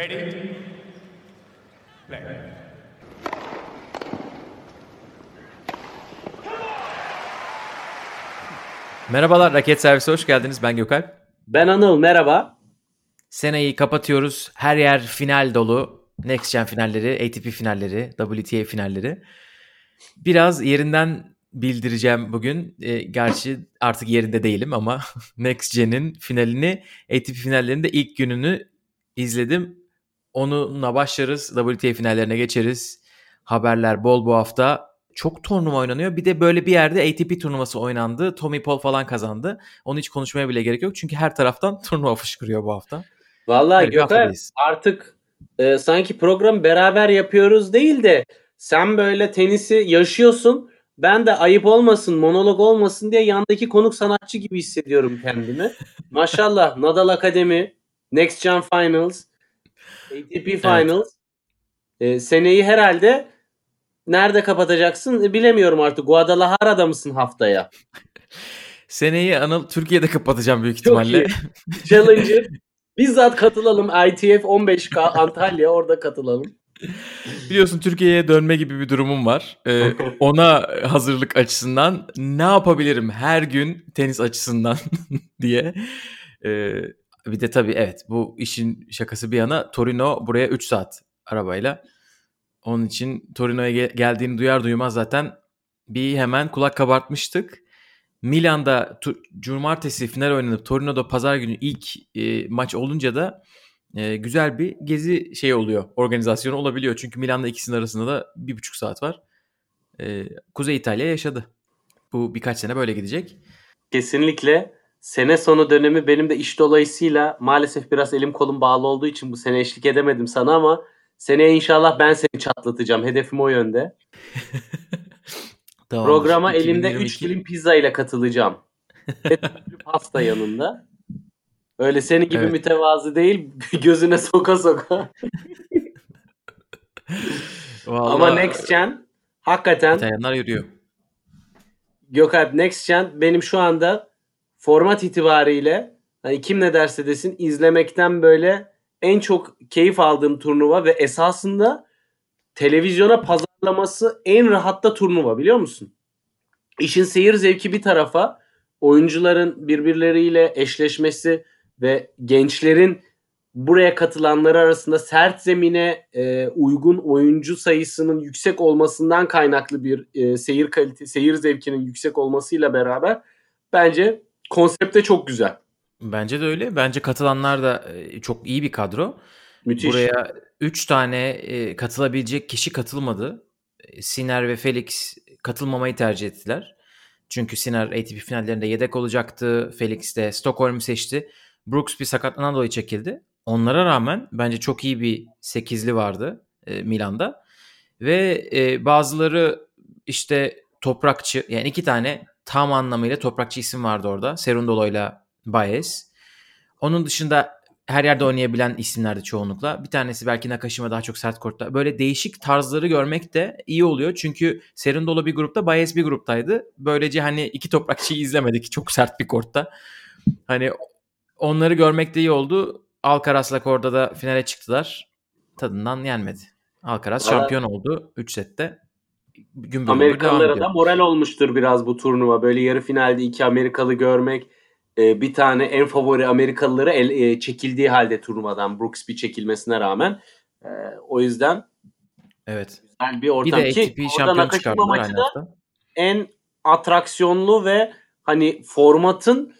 Ready? Play. Merhabalar Raket Servisi hoş geldiniz. Ben Gökalp. Ben Anıl merhaba. Seneyi kapatıyoruz. Her yer final dolu. Next Gen finalleri, ATP finalleri, WTA finalleri. Biraz yerinden bildireceğim bugün. E, gerçi artık yerinde değilim ama Next Gen'in finalini, ATP finallerinde ilk gününü izledim. Onunla başlarız. WTA finallerine geçeriz. Haberler bol bu hafta. Çok turnuva oynanıyor. Bir de böyle bir yerde ATP turnuvası oynandı. Tommy Paul falan kazandı. Onu hiç konuşmaya bile gerek yok. Çünkü her taraftan turnuva fışkırıyor bu hafta. Vallahi Gökhan artık e, sanki program beraber yapıyoruz değil de sen böyle tenisi yaşıyorsun. Ben de ayıp olmasın, monolog olmasın diye yandaki konuk sanatçı gibi hissediyorum kendimi. Maşallah Nadal Akademi, Next Gen Finals, ATP Finals. E, seneyi herhalde nerede kapatacaksın E, bilemiyorum artık. Guadalajara'da mısın haftaya? Seneyi Anıl Türkiye'de kapatacağım büyük Çok ihtimalle. iyi. Challenger. Bizzat katılalım. ITF 15K Antalya orada katılalım. Biliyorsun Türkiye'ye dönme gibi bir durumum var. Ee, ona hazırlık açısından ne yapabilirim her gün tenis açısından diye. Ee, bir de tabii evet bu işin şakası bir yana Torino buraya 3 saat arabayla. Onun için Torino'ya ge- geldiğini duyar duymaz zaten bir hemen kulak kabartmıştık. Milan'da tu- cumartesi final oynanıp Torino'da pazar günü ilk e, maç olunca da e, güzel bir gezi şey oluyor. Organizasyonu olabiliyor. Çünkü Milan'la ikisinin arasında da bir buçuk saat var. E, Kuzey İtalya yaşadı. Bu birkaç sene böyle gidecek. Kesinlikle. Sene sonu dönemi benim de iş dolayısıyla maalesef biraz elim kolum bağlı olduğu için bu sene eşlik edemedim sana ama seneye inşallah ben seni çatlatacağım. Hedefim o yönde. Tamam. Programa elimde 3 2022 dilim pizza ile katılacağım. Ve pasta yanında. Öyle senin gibi Evet. mütevazı değil gözüne soka soka. Vallahi Ama Next Gen hakikaten İtalyanlar yürüyor. Gökalp Next Gen benim şu anda format itibariyle hani kim ne derse desin izlemekten böyle en çok keyif aldığım turnuva ve esasında televizyona pazarlaması en rahatta turnuva biliyor musun? İşin seyir zevki bir tarafa oyuncuların birbirleriyle eşleşmesi ve gençlerin buraya katılanları arasında sert zemine e, uygun oyuncu sayısının yüksek olmasından kaynaklı bir e, seyir kalite seyir zevkinin yüksek olmasıyla beraber bence konsepte çok güzel. Bence de öyle. Bence katılanlar da e, çok iyi bir kadro. Müthiş. Buraya 3 tane e, katılabilecek kişi katılmadı. E, Siner ve Felix katılmamayı tercih ettiler. Çünkü Siner ATP finallerinde yedek olacaktı. Felix de Stockholm'u seçti. Brooks bir sakatlanan dolayı çekildi. Onlara rağmen bence çok iyi bir sekizli vardı Milan'da. Ve bazıları işte toprakçı yani iki tane tam anlamıyla toprakçı isim vardı orada. Serundolo'yla Baez. Onun dışında her yerde oynayabilen isimlerdi çoğunlukla. Bir tanesi belki Nakashima daha çok sert kortta. Böyle değişik tarzları görmek de iyi oluyor. Çünkü Serundolo bir grupta, Baez bir gruptaydı. Böylece hani iki toprakçıyı izlemedik çok sert bir kortta. Hani onları görmek de iyi oldu. Alcaraz'la orada da finale çıktılar. Tadından yenmedi. Alcaraz şampiyon oldu 3 sette. Gün Amerikalılara da moral olmuştur biraz bu turnuva. Böyle yarı finalde iki Amerikalı görmek. e, bir tane en favori Amerikalıları el, e, çekildiği halde turnuvadan Brooks bir çekilmesine rağmen. E, o yüzden Evet. güzel bir Bir ortam. de Ki ATP şampiyon çıkardılar maçı da en atraksiyonlu ve hani formatın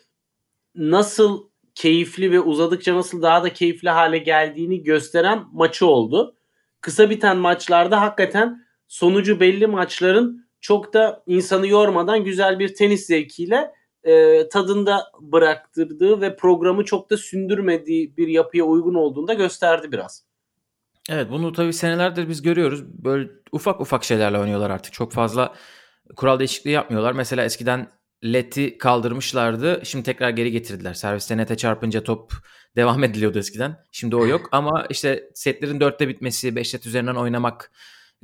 nasıl keyifli ve uzadıkça nasıl daha da keyifli hale geldiğini gösteren maçı oldu. Kısa biten maçlarda hakikaten sonucu belli maçların çok da insanı yormadan güzel bir tenis zevkiyle e, tadında bıraktırdığı ve programı çok da sündürmediği bir yapıya uygun olduğunu da gösterdi biraz. Evet bunu tabii senelerdir biz görüyoruz. Böyle ufak ufak şeylerle oynuyorlar artık. Çok fazla kural değişikliği yapmıyorlar. Mesela eskiden leti kaldırmışlardı. Şimdi tekrar geri getirdiler. Serviste nete çarpınca top devam ediliyordu eskiden. Şimdi o yok. Ama işte setlerin dörtte bitmesi, beş set üzerinden oynamak,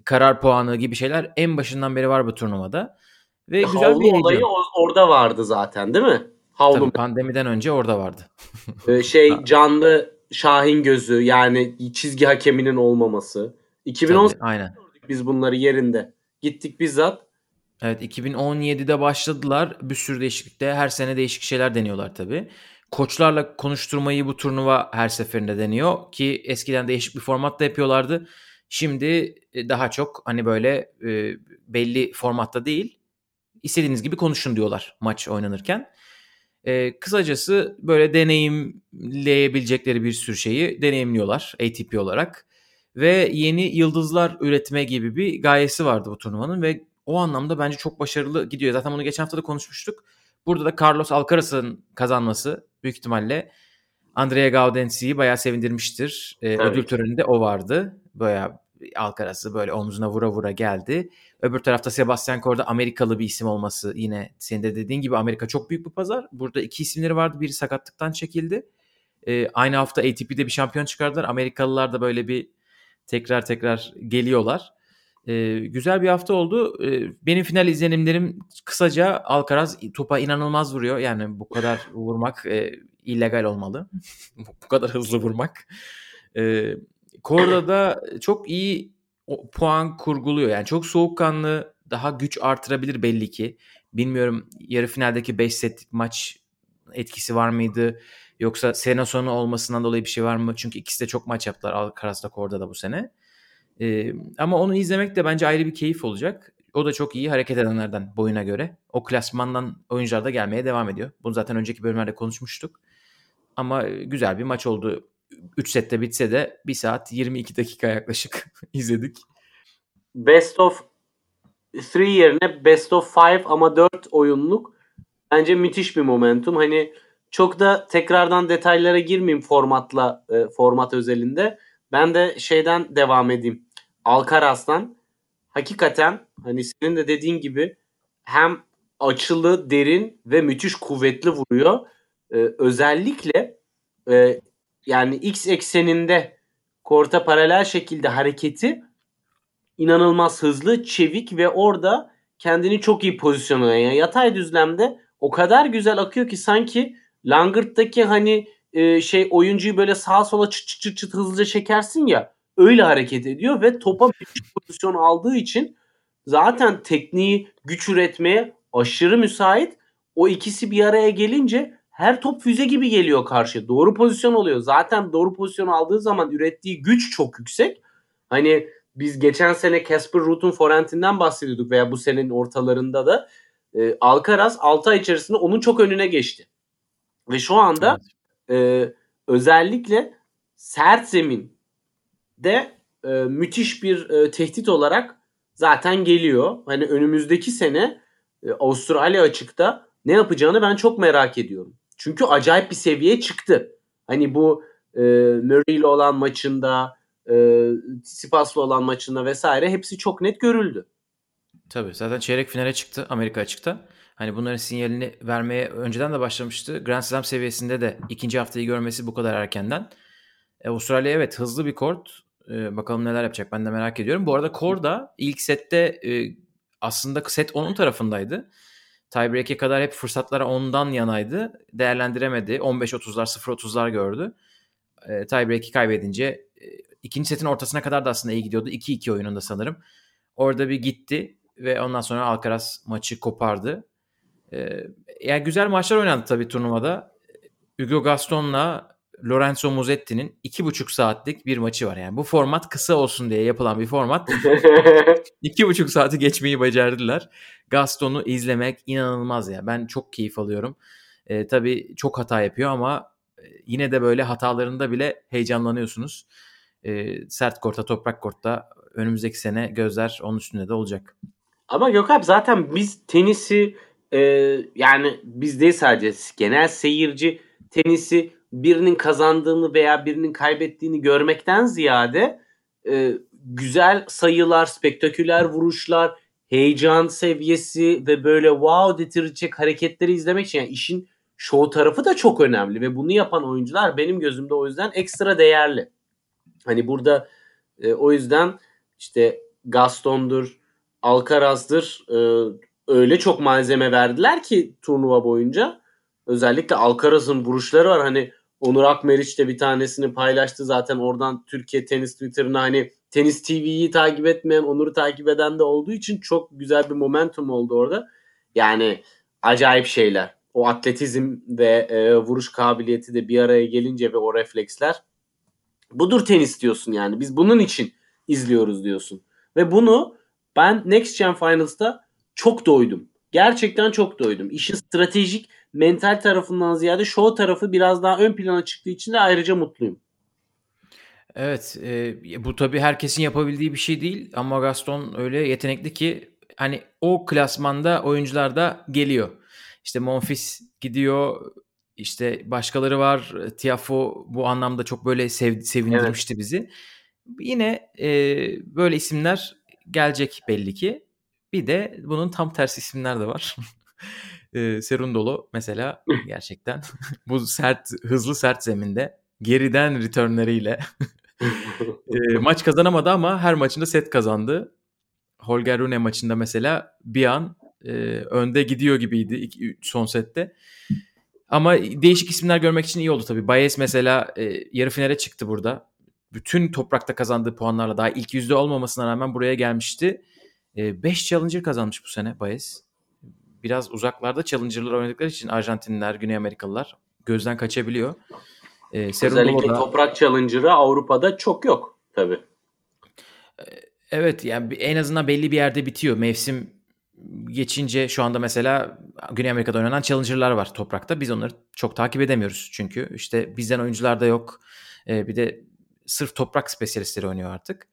karar puanı gibi şeyler en başından beri var bu turnuvada. Ve güzel Havlu bir olayı o- orada vardı zaten değil mi? Havlu Tabii pandemiden önce orada vardı. Ee, şey canlı Şahin gözü yani çizgi hakeminin olmaması. 2010 aynen. biz bunları yerinde. Gittik bizzat. Evet 2017'de başladılar. Bir sürü değişiklikte her sene değişik şeyler deniyorlar tabii. Koçlarla konuşturmayı bu turnuva her seferinde deniyor ki eskiden değişik bir formatta yapıyorlardı. Şimdi e, daha çok hani böyle e, belli formatta değil istediğiniz gibi konuşun diyorlar maç oynanırken. E, kısacası böyle deneyimleyebilecekleri bir sürü şeyi deneyimliyorlar ATP olarak. Ve yeni yıldızlar üretme gibi bir gayesi vardı bu turnuvanın ve o anlamda bence çok başarılı gidiyor. Zaten bunu geçen hafta da konuşmuştuk. Burada da Carlos Alcaraz'ın kazanması büyük ihtimalle Andrea Gaudenzi'yi bayağı sevindirmiştir. Ee, ödül töreninde o vardı. Bayağı Alcaraz'ı böyle omzuna vura vura geldi. Öbür tarafta Sebastian Korda Amerikalı bir isim olması yine senin de dediğin gibi Amerika çok büyük bir pazar. Burada iki isimleri vardı. Biri sakatlıktan çekildi. Ee, aynı hafta ATP'de bir şampiyon çıkardılar. Amerikalılar da böyle bir tekrar tekrar geliyorlar. Ee, güzel bir hafta oldu. Ee, benim final izlenimlerim kısaca Alcaraz topa inanılmaz vuruyor. Yani bu kadar vurmak e, illegal olmalı. bu kadar hızlı vurmak. Ee, Korda da çok iyi puan kurguluyor. Yani çok soğukkanlı, daha güç artırabilir belli ki. Bilmiyorum yarı finaldeki 5 setlik maç etkisi var mıydı? Yoksa sene sonu olmasından dolayı bir şey var mı? Çünkü ikisi de çok maç yaptılar Alcaraz'da Korda da bu sene. Ee, ama onu izlemek de bence ayrı bir keyif olacak. O da çok iyi hareket edenlerden boyuna göre. O klasmandan oyuncular da gelmeye devam ediyor. Bunu zaten önceki bölümlerde konuşmuştuk. Ama güzel bir maç oldu. 3 sette bitse de 1 saat 22 dakika yaklaşık izledik. Best of 3 yerine best of 5 ama 4 oyunluk bence müthiş bir momentum. Hani çok da tekrardan detaylara girmeyeyim formatla e, format özelinde. Ben de şeyden devam edeyim. Alcaraz'dan hakikaten hani senin de dediğin gibi hem açılı, derin ve müthiş kuvvetli vuruyor. Ee, özellikle e, yani x ekseninde korta paralel şekilde hareketi inanılmaz hızlı, çevik ve orada kendini çok iyi pozisyonluyor. Yani yatay düzlemde o kadar güzel akıyor ki sanki Langırt'taki hani e, şey oyuncuyu böyle sağa sola çıt çıt, çıt hızlıca çekersin ya öyle hareket ediyor ve topa bir pozisyon aldığı için zaten tekniği güç üretmeye aşırı müsait. O ikisi bir araya gelince her top füze gibi geliyor karşı. Doğru pozisyon oluyor. Zaten doğru pozisyon aldığı zaman ürettiği güç çok yüksek. Hani biz geçen sene Casper Ruud'un forentinden bahsediyorduk veya bu senenin ortalarında da e, Alcaraz 6 ay içerisinde onun çok önüne geçti. Ve şu anda evet. e, özellikle sert zemin de e, müthiş bir e, tehdit olarak zaten geliyor. Hani önümüzdeki sene e, Avustralya açıkta ne yapacağını ben çok merak ediyorum. Çünkü acayip bir seviyeye çıktı. Hani bu e, Murray ile olan maçında, e, Tsitsipas'la olan maçında vesaire hepsi çok net görüldü. Tabii zaten çeyrek finale çıktı Amerika açıkta. Hani bunların sinyalini vermeye önceden de başlamıştı. Grand Slam seviyesinde de ikinci haftayı görmesi bu kadar erkenden. E, Avustralya evet hızlı bir kort. E, bakalım neler yapacak ben de merak ediyorum. Bu arada Kor da ilk sette e, aslında set onun tarafındaydı. Tiebreak'e kadar hep fırsatlara ondan yanaydı. Değerlendiremedi. 15-30'lar 0-30'lar gördü. E, tiebreak'i kaybedince e, ikinci setin ortasına kadar da aslında iyi gidiyordu. 2-2 oyununda sanırım. Orada bir gitti ve ondan sonra Alcaraz maçı kopardı. E, yani güzel maçlar oynandı tabii turnuvada. Hugo Gaston'la Lorenzo Musetti'nin iki buçuk saatlik bir maçı var. Yani bu format kısa olsun diye yapılan bir format. iki buçuk saati geçmeyi becerdiler. Gaston'u izlemek inanılmaz ya. Ben çok keyif alıyorum. Ee, tabii çok hata yapıyor ama e, yine de böyle hatalarında bile heyecanlanıyorsunuz. Ee, sert korta, toprak kortta önümüzdeki sene gözler onun üstünde de olacak. Ama Gökhan zaten biz tenisi e, yani biz değil sadece genel seyirci tenisi birinin kazandığını veya birinin kaybettiğini görmekten ziyade e, güzel sayılar, spektaküler vuruşlar, heyecan seviyesi ve böyle wow detirecek hareketleri izlemek için yani işin show tarafı da çok önemli ve bunu yapan oyuncular benim gözümde o yüzden ekstra değerli. Hani burada e, o yüzden işte Gaston'dur, Alcaraz'dır e, öyle çok malzeme verdiler ki turnuva boyunca. Özellikle Alcaraz'ın vuruşları var. Hani Onur Akmeriç de bir tanesini paylaştı zaten oradan Türkiye Tenis Twitter'ına hani Tenis TV'yi takip etmeyen Onur'u takip eden de olduğu için çok güzel bir momentum oldu orada. Yani acayip şeyler. O atletizm ve e, vuruş kabiliyeti de bir araya gelince ve o refleksler. Budur tenis diyorsun yani. Biz bunun için izliyoruz diyorsun. Ve bunu ben Next Gen Finals'ta çok doydum. Gerçekten çok doydum. İşin stratejik, mental tarafından ziyade show tarafı biraz daha ön plana çıktığı için de ayrıca mutluyum. Evet, e, bu tabii herkesin yapabildiği bir şey değil ama Gaston öyle yetenekli ki hani o klasmanda oyuncular da geliyor. İşte Monfils gidiyor, işte başkaları var. Tiafo bu anlamda çok böyle sev, sevindirmişti evet. bizi. Yine e, böyle isimler gelecek belli ki. Bir de bunun tam tersi isimler de var. e, Serundolo mesela gerçekten bu sert hızlı sert zeminde geriden returnleriyle e, maç kazanamadı ama her maçında set kazandı. Holger Rune maçında mesela bir an e, önde gidiyor gibiydi iki, son sette. Ama değişik isimler görmek için iyi oldu tabii. Bayes mesela e, yarı finale çıktı burada. Bütün toprakta kazandığı puanlarla daha ilk yüzde olmamasına rağmen buraya gelmişti. 5 e, Challenger kazanmış bu sene Bayes. Biraz uzaklarda Challenger'lar oynadıkları için Arjantinliler, Güney Amerikalılar gözden kaçabiliyor. E, Özellikle da... toprak Challenger'ı Avrupa'da çok yok tabii. E, evet yani en azından belli bir yerde bitiyor. Mevsim geçince şu anda mesela Güney Amerika'da oynanan Challenger'lar var toprakta. Biz onları çok takip edemiyoruz çünkü işte bizden oyuncular da yok. Ee, bir de sırf toprak spesyalistleri oynuyor artık.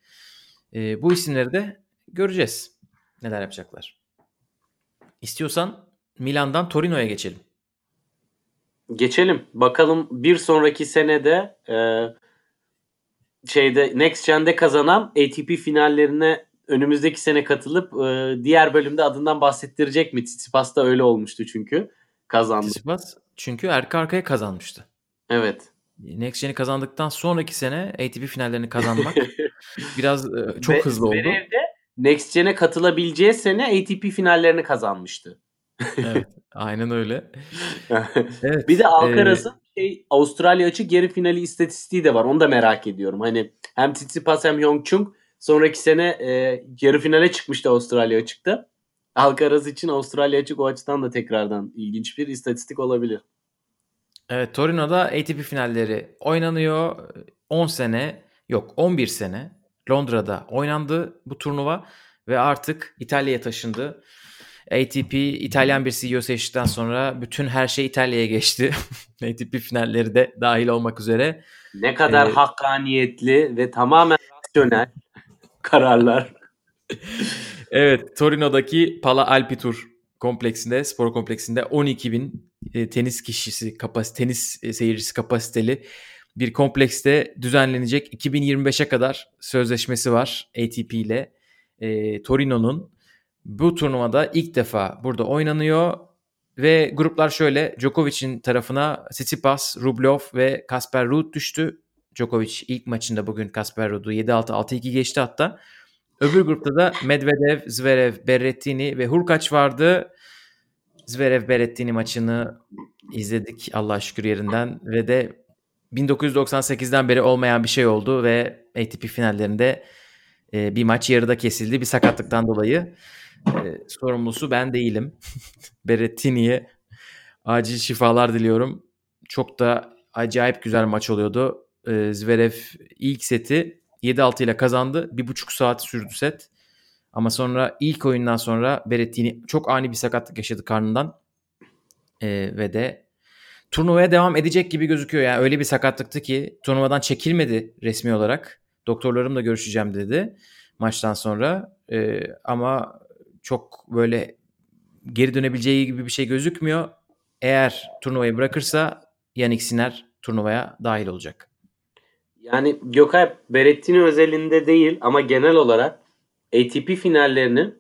Ee, bu isimleri de göreceğiz. Neler yapacaklar. İstiyorsan Milan'dan Torino'ya geçelim. Geçelim. Bakalım bir sonraki senede e, şeyde Next Gen'de kazanan ATP finallerine önümüzdeki sene katılıp e, diğer bölümde adından bahsettirecek mi? Tsitsipas da öyle olmuştu çünkü. Kazandı. Tsitsipas çünkü arka arkaya kazanmıştı. Evet. Next Gen'i kazandıktan sonraki sene ATP finallerini kazanmak biraz e, çok Ve, hızlı oldu. Zverev'de Next Gen'e katılabileceği sene ATP finallerini kazanmıştı. evet, aynen öyle. evet, bir de Alcaraz'ın e... şey, Avustralya açık yarı finali istatistiği de var. Onu da merak ediyorum. Hani hem Tsitsipas hem Yong Chung Sonraki sene e, yarı finale çıkmıştı Avustralya açıkta. Alcaraz için Avustralya açık o açıdan da tekrardan ilginç bir istatistik olabilir. Evet Torino'da ATP finalleri oynanıyor. 10 sene yok 11 sene Londra'da oynandı bu turnuva ve artık İtalya'ya taşındı. ATP İtalyan bir CEO seçtikten sonra bütün her şey İtalya'ya geçti. ATP finalleri de dahil olmak üzere. Ne kadar ee, hakkaniyetli ve tamamen rasyonel kararlar. evet Torino'daki Pala Alpi Tur kompleksinde, spor kompleksinde 12 bin e, tenis kişisi, kapas tenis e, seyircisi kapasiteli bir komplekste düzenlenecek 2025'e kadar sözleşmesi var ATP ile. E, Torino'nun bu turnuvada ilk defa burada oynanıyor ve gruplar şöyle Djokovic'in tarafına Tsitsipas, Rublev ve Kasper Ruud düştü. Djokovic ilk maçında bugün Kasper Ruud'u 7-6 6-2 geçti hatta. Öbür grupta da Medvedev, Zverev, Berrettini ve Hurkaç vardı. Zverev Berrettini maçını izledik Allah şükür yerinden ve de 1998'den beri olmayan bir şey oldu ve ATP finallerinde e, bir maç yarıda kesildi bir sakatlıktan dolayı. E, sorumlusu ben değilim. Berrettini'ye acil şifalar diliyorum. Çok da acayip güzel maç oluyordu. E, Zverev ilk seti 7-6 ile kazandı. Bir buçuk saat sürdü set. Ama sonra ilk oyundan sonra Berrettini çok ani bir sakatlık yaşadı karnından. E, ve de turnuvaya devam edecek gibi gözüküyor. Yani öyle bir sakatlıktı ki turnuvadan çekilmedi resmi olarak. Doktorlarımla görüşeceğim dedi maçtan sonra. E, ama çok böyle geri dönebileceği gibi bir şey gözükmüyor. Eğer turnuvayı bırakırsa Yannick Sinner turnuvaya dahil olacak. Yani Gökay Berrettini özelinde değil ama genel olarak ATP finallerinin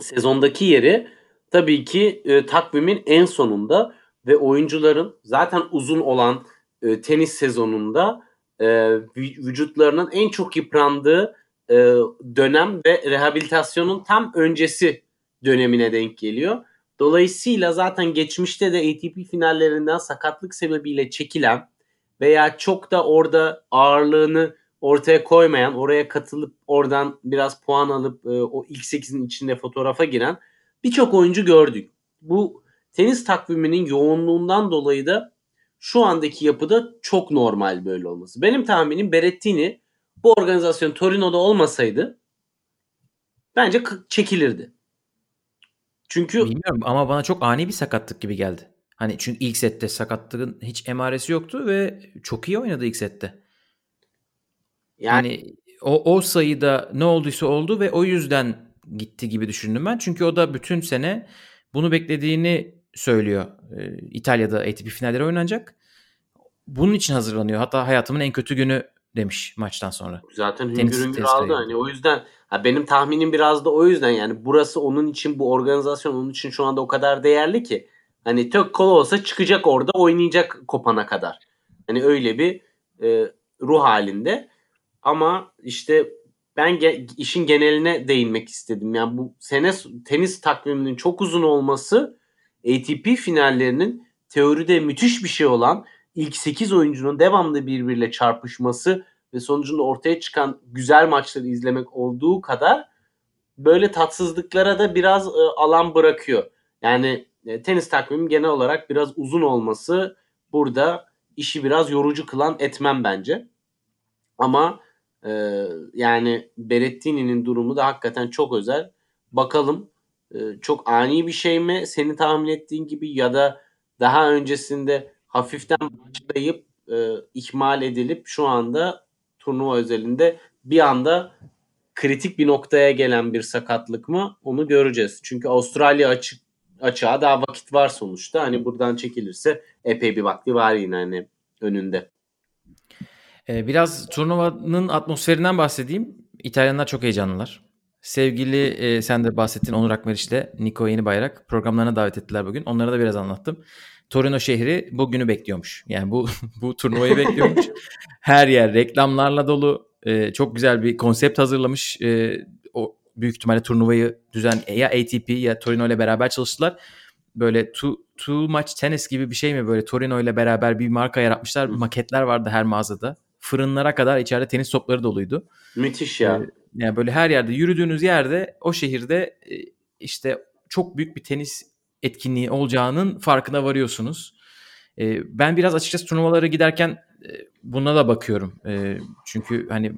sezondaki yeri tabii ki e, takvimin en sonunda ve oyuncuların zaten uzun olan e, tenis sezonunda e, vücutlarının en çok yıprandığı e, dönem ve rehabilitasyonun tam öncesi dönemine denk geliyor. Dolayısıyla zaten geçmişte de ATP finallerinden sakatlık sebebiyle çekilen veya çok da orada ağırlığını ortaya koymayan, oraya katılıp oradan biraz puan alıp e, o ilk 8'in içinde fotoğrafa giren birçok oyuncu gördük. Bu tenis takviminin yoğunluğundan dolayı da şu andaki yapıda çok normal böyle olması. Benim tahminim Berettini bu organizasyon Torino'da olmasaydı bence çekilirdi. Çünkü bilmiyorum ama bana çok ani bir sakatlık gibi geldi. Hani çünkü ilk sette sakatlığın hiç emaresi yoktu ve çok iyi oynadı ilk sette. Yani, yani o, o sayıda ne olduysa oldu ve o yüzden gitti gibi düşündüm ben. Çünkü o da bütün sene bunu beklediğini söylüyor. Ee, İtalya'da ATP finalleri oynanacak. Bunun için hazırlanıyor. Hatta hayatımın en kötü günü demiş maçtan sonra. Zaten hüngür hüngür aldı hani o yüzden ha benim tahminim biraz da o yüzden yani burası onun için bu organizasyon onun için şu anda o kadar değerli ki hani tök kolu olsa çıkacak orada oynayacak kopana kadar. Hani öyle bir e, ruh halinde ama işte ben ge- işin geneline değinmek istedim. Yani bu sene tenis takviminin çok uzun olması ATP finallerinin teoride müthiş bir şey olan ilk 8 oyuncunun devamlı birbiriyle çarpışması ve sonucunda ortaya çıkan güzel maçları izlemek olduğu kadar böyle tatsızlıklara da biraz e, alan bırakıyor. Yani e, tenis takvimi genel olarak biraz uzun olması burada işi biraz yorucu kılan etmem bence. Ama e, yani Berettini'nin durumu da hakikaten çok özel. Bakalım e, çok ani bir şey mi seni tahmin ettiğin gibi ya da daha öncesinde hafiften başlayıp e, ihmal edilip şu anda turnuva özelinde bir anda kritik bir noktaya gelen bir sakatlık mı onu göreceğiz. Çünkü Avustralya açık açığa daha vakit var sonuçta. Hani buradan çekilirse epey bir vakti var yine hani önünde. Ee, biraz turnuvanın atmosferinden bahsedeyim. İtalyanlar çok heyecanlılar. Sevgili e, sen de bahsettin Onur Akmeriş ile Niko Yeni Bayrak programlarına davet ettiler bugün. Onlara da biraz anlattım. Torino şehri bugünü bekliyormuş. Yani bu bu turnuvayı bekliyormuş. Her yer reklamlarla dolu. Ee, çok güzel bir konsept hazırlamış. Ee, o büyük ihtimalle turnuvayı düzen ya ATP ya Torino ile beraber çalıştılar. Böyle too, too much tennis gibi bir şey mi böyle Torino ile beraber bir marka yaratmışlar. Maketler vardı her mağazada. Fırınlara kadar içeride tenis topları doluydu. Müthiş ya. Ee, yani böyle her yerde yürüdüğünüz yerde o şehirde e, işte çok büyük bir tenis etkinliği olacağının farkına varıyorsunuz. E, ben biraz açıkçası turnuvalara giderken e, buna da bakıyorum. Çünkü hani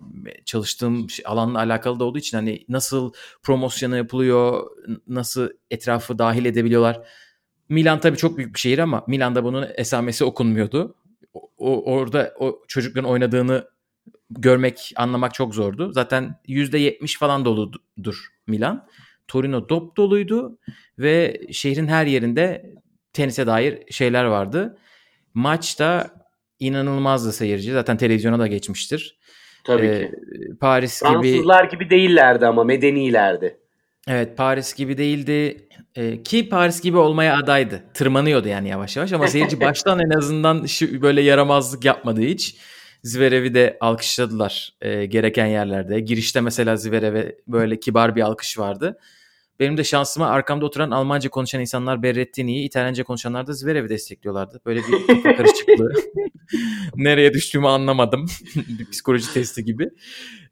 çalıştığım şey, alanla alakalı da olduğu için hani nasıl promosyonu yapılıyor, nasıl etrafı dahil edebiliyorlar. Milan tabii çok büyük bir şehir ama Milan'da bunun esamesi okunmuyordu. O, orada o çocukların oynadığını görmek, anlamak çok zordu. Zaten %70 falan doludur Milan. Torino dop doluydu ve şehrin her yerinde tenise dair şeyler vardı. Maçta inanılmazdı seyirci. Zaten televizyona da geçmiştir. Tabii ee, ki. Paris Fransızlar gibi Fransızlar gibi değillerdi ama medenilerdi. Evet Paris gibi değildi. Ee, ki Paris gibi olmaya adaydı. Tırmanıyordu yani yavaş yavaş ama seyirci baştan en azından şu, böyle yaramazlık yapmadı hiç. Zverev'i de alkışladılar e, gereken yerlerde. Girişte mesela Zverev'e böyle kibar bir alkış vardı. Benim de şansıma arkamda oturan Almanca konuşan insanlar Berrettini'yi, İtalyanca konuşanlar da Zverev'i destekliyorlardı. Böyle bir karışıklığı. Nereye düştüğümü anlamadım. bir psikoloji testi gibi.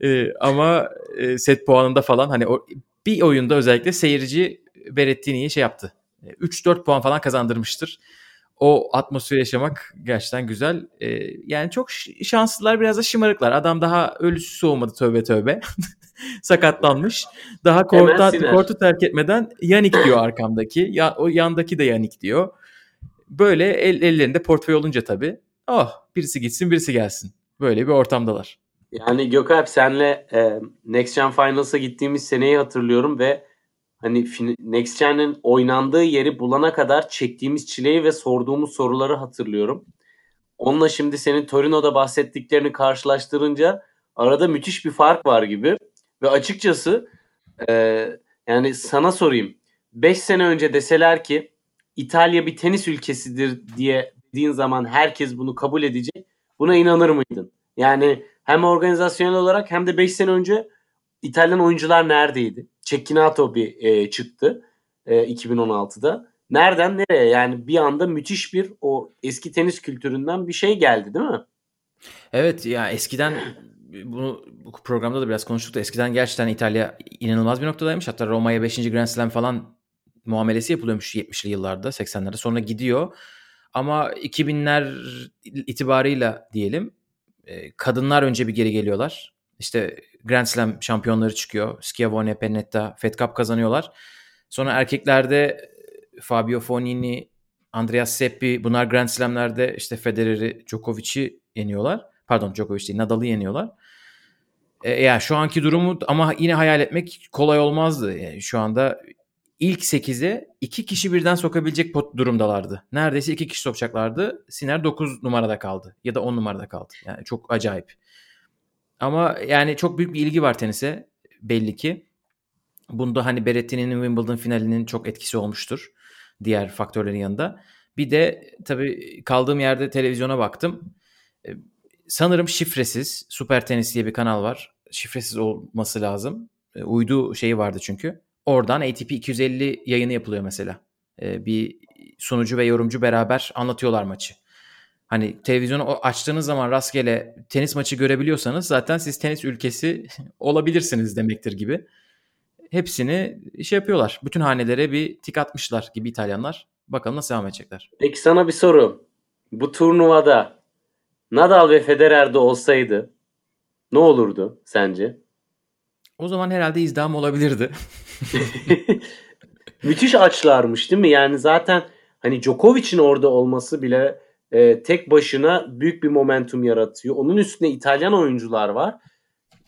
Ee, ama e, set puanında falan hani o, bir oyunda özellikle seyirci Berrettini'yi şey yaptı. 3-4 puan falan kazandırmıştır. O atmosferi yaşamak gerçekten güzel. Ee, yani çok şanslılar biraz da şımarıklar. Adam daha ölüsü soğumadı tövbe tövbe. sakatlanmış. Daha kortu, kortu terk etmeden Yanik diyor arkamdaki. Ya, o yandaki de Yanik diyor. Böyle el, ellerinde portföy olunca tabii. Oh birisi gitsin birisi gelsin. Böyle bir ortamdalar. Yani Gökalp senle e, Next Gen Finals'a gittiğimiz seneyi hatırlıyorum ve hani Next Gen'in oynandığı yeri bulana kadar çektiğimiz çileyi ve sorduğumuz soruları hatırlıyorum. Onunla şimdi senin Torino'da bahsettiklerini karşılaştırınca arada müthiş bir fark var gibi. Ve açıkçası e, yani sana sorayım. 5 sene önce deseler ki İtalya bir tenis ülkesidir diye dediğin zaman herkes bunu kabul edecek. Buna inanır mıydın? Yani hem organizasyonel olarak hem de 5 sene önce İtalyan oyuncular neredeydi? Cecchinato bir e, çıktı e, 2016'da. Nereden nereye? Yani bir anda müthiş bir o eski tenis kültüründen bir şey geldi değil mi? Evet ya eskiden bunu bu programda da biraz konuştuk da eskiden gerçekten İtalya inanılmaz bir noktadaymış. Hatta Roma'ya 5. Grand Slam falan muamelesi yapılıyormuş 70'li yıllarda 80'lerde. Sonra gidiyor. Ama 2000'ler itibarıyla diyelim e, kadınlar önce bir geri geliyorlar. İşte Grand Slam şampiyonları çıkıyor. Schiavone, Pennetta, Fed Cup kazanıyorlar. Sonra erkeklerde Fabio Fognini, Andreas Seppi bunlar Grand Slam'lerde işte Federer'i, Djokovic'i yeniyorlar. Pardon Djokovic değil Nadal'ı yeniyorlar. E, yani şu anki durumu ama yine hayal etmek kolay olmazdı. Yani şu anda ilk 8'e iki kişi birden sokabilecek durumdalardı. Neredeyse iki kişi sokacaklardı. Siner 9 numarada kaldı ya da 10 numarada kaldı. Yani çok acayip. Ama yani çok büyük bir ilgi var tenise belli ki. Bunda hani Berretti'nin Wimbledon finalinin çok etkisi olmuştur. Diğer faktörlerin yanında. Bir de tabii kaldığım yerde televizyona baktım. Sanırım şifresiz Süper Tenis diye bir kanal var. Şifresiz olması lazım. Uydu şeyi vardı çünkü. Oradan ATP 250 yayını yapılıyor mesela. Bir sunucu ve yorumcu beraber anlatıyorlar maçı. Hani televizyonu açtığınız zaman rastgele tenis maçı görebiliyorsanız zaten siz tenis ülkesi olabilirsiniz demektir gibi. Hepsini şey yapıyorlar. Bütün hanelere bir tik atmışlar gibi İtalyanlar. Bakalım nasıl devam edecekler. Peki sana bir soru. Bu turnuvada Nadal ve Federer de olsaydı ne olurdu sence? O zaman herhalde izdam olabilirdi. Müthiş açlarmış değil mi? Yani zaten hani Djokovic'in orada olması bile e, tek başına büyük bir momentum yaratıyor. Onun üstüne İtalyan oyuncular var.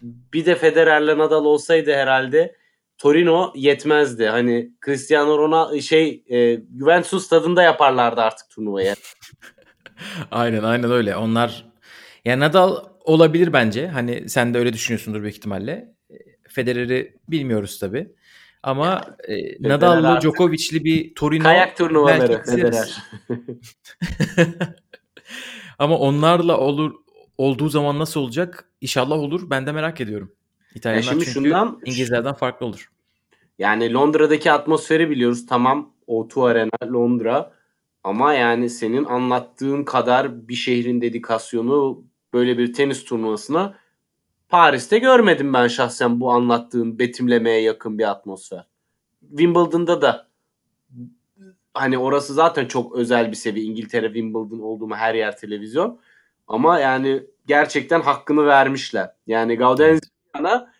Bir de Federer'le Nadal olsaydı herhalde Torino yetmezdi. Hani Cristiano Ronaldo şey e, Juventus stadında yaparlardı artık turnuvayı. aynen aynen öyle. Onlar ya Nadal olabilir bence. Hani sen de öyle düşünüyorsundur büyük ihtimalle. Federer'i bilmiyoruz tabi. Ama e, Nadal'lı Djokovic'li bir Torino kayak turnuvaları Federer. Ama onlarla olur olduğu zaman nasıl olacak? İnşallah olur. Ben de merak ediyorum. İtalyanlar yani çünkü şundan, İngilizlerden farklı olur. Yani Londra'daki atmosferi biliyoruz. Tamam O2 Arena Londra. Ama yani senin anlattığın kadar bir şehrin dedikasyonu böyle bir tenis turnuvasına Paris'te görmedim ben şahsen bu anlattığın betimlemeye yakın bir atmosfer. Wimbledon'da da hani orası zaten çok özel bir seviye. İngiltere Wimbledon olduğumu her yer televizyon. Ama yani gerçekten hakkını vermişler. Yani Gaudenzi'na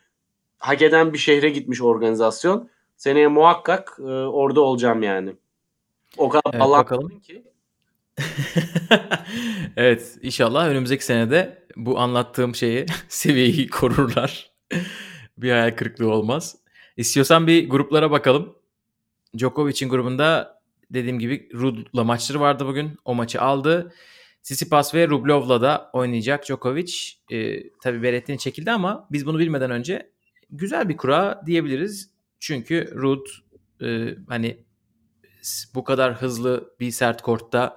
hak eden bir şehre gitmiş organizasyon. Seneye muhakkak e, orada olacağım yani. O kadar evet, bakalım ki. evet inşallah önümüzdeki senede bu anlattığım şeyi seviyeyi korurlar. bir hayal kırıklığı olmaz. İstiyorsan bir gruplara bakalım. Djokovic'in grubunda dediğim gibi Rud'la maçları vardı bugün. O maçı aldı. Tsitsipas ve Rublev'la da oynayacak Djokovic. Ee, tabii Berettin çekildi ama biz bunu bilmeden önce güzel bir kura diyebiliriz. Çünkü Rud e, hani bu kadar hızlı bir sert kortta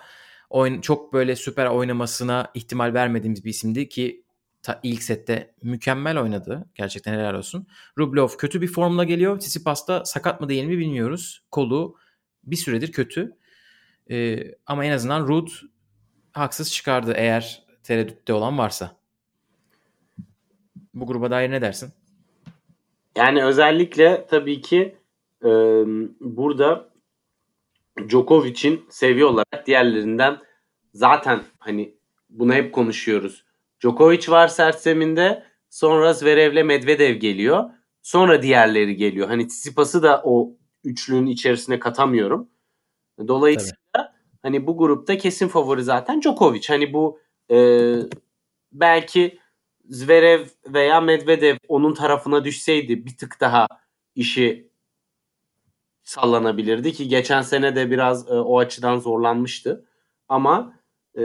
oyun, çok böyle süper oynamasına ihtimal vermediğimiz bir isimdi ki ta, ilk sette mükemmel oynadı. Gerçekten helal olsun. Rublev kötü bir formla geliyor. Tsitsipas'ta sakat mı değil mi bilmiyoruz. Kolu bir süredir kötü. Ee, ama en azından Rud haksız çıkardı eğer tereddütte olan varsa. Bu gruba dair ne dersin? Yani özellikle tabii ki e, burada Djokovic'in seviye olarak diğerlerinden zaten hani bunu hep konuşuyoruz. Djokovic var sert zeminde sonra Zverev'le Medvedev geliyor. Sonra diğerleri geliyor. Hani Tsitsipas'ı da o üçlünün içerisine katamıyorum. Dolayısıyla Tabii. hani bu grupta kesin favori zaten Djokovic. Hani bu e, belki Zverev veya Medvedev onun tarafına düşseydi bir tık daha işi sallanabilirdi ki geçen sene de biraz e, o açıdan zorlanmıştı. Ama e,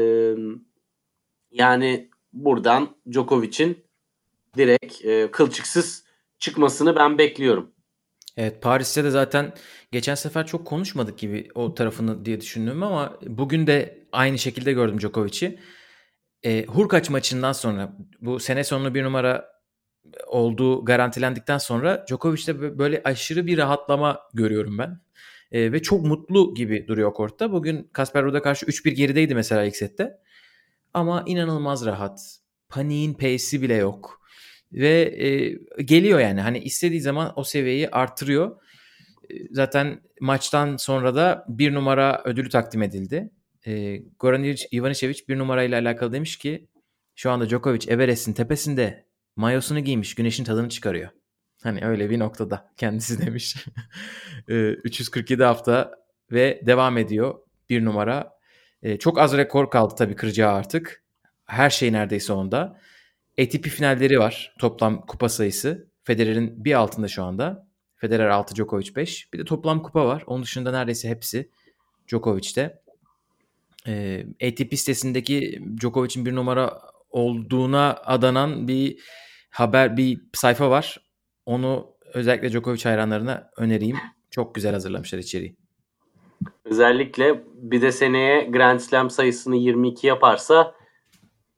yani buradan Djokovic'in direkt e, kılçıksız çıkmasını ben bekliyorum. Evet Paris'te de zaten geçen sefer çok konuşmadık gibi o tarafını diye düşündüm ama bugün de aynı şekilde gördüm Djokovic'i. E, Hurkaç maçından sonra bu sene sonu bir numara olduğu garantilendikten sonra Djokovic'te böyle aşırı bir rahatlama görüyorum ben. E, ve çok mutlu gibi duruyor kortta. Bugün Kasper Ruud'a karşı 3-1 gerideydi mesela ilk sette. ama inanılmaz rahat. Paniğin pace'i bile yok. Ve e, geliyor yani hani istediği zaman o seviyeyi artırıyor. E, zaten maçtan sonra da bir numara ödülü takdim edildi. E, Goran Ivanisevic bir numarayla alakalı demiş ki şu anda Djokovic Everest'in tepesinde mayosunu giymiş güneşin tadını çıkarıyor. Hani öyle bir noktada kendisi demiş. 347 e, hafta ve devam ediyor bir numara. E, çok az rekor kaldı tabii kıracağı artık. Her şey neredeyse onda. ATP finalleri var toplam kupa sayısı. Federer'in bir altında şu anda. Federer 6, Djokovic 5. Bir de toplam kupa var. Onun dışında neredeyse hepsi Djokovic'te. E, ATP sitesindeki Djokovic'in bir numara olduğuna adanan bir haber, bir sayfa var. Onu özellikle Djokovic hayranlarına önereyim. Çok güzel hazırlamışlar içeriği. Özellikle bir de seneye Grand Slam sayısını 22 yaparsa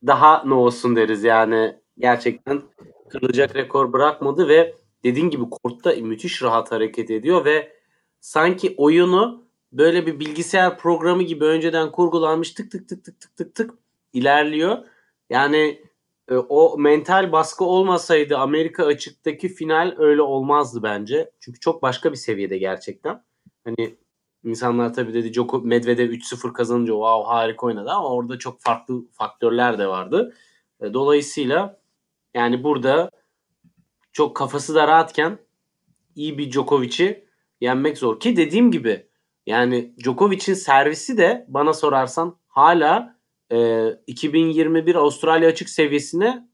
daha ne olsun deriz yani. Gerçekten kırılacak rekor bırakmadı ve dediğin gibi kortta müthiş rahat hareket ediyor ve sanki oyunu böyle bir bilgisayar programı gibi önceden kurgulanmış tık tık tık tık tık tık tık ilerliyor. Yani e, o mental baskı olmasaydı Amerika açıktaki final öyle olmazdı bence. Çünkü çok başka bir seviyede gerçekten. Hani insanlar tabii dedi Djoko Medvedev 3-0 kazanınca wow harika oynadı ama orada çok farklı faktörler de vardı. E, dolayısıyla yani burada çok kafası da rahatken iyi bir Djokovic'i yenmek zor. Ki dediğim gibi yani Djokovic'in servisi de bana sorarsan hala e, 2021 Avustralya açık seviyesine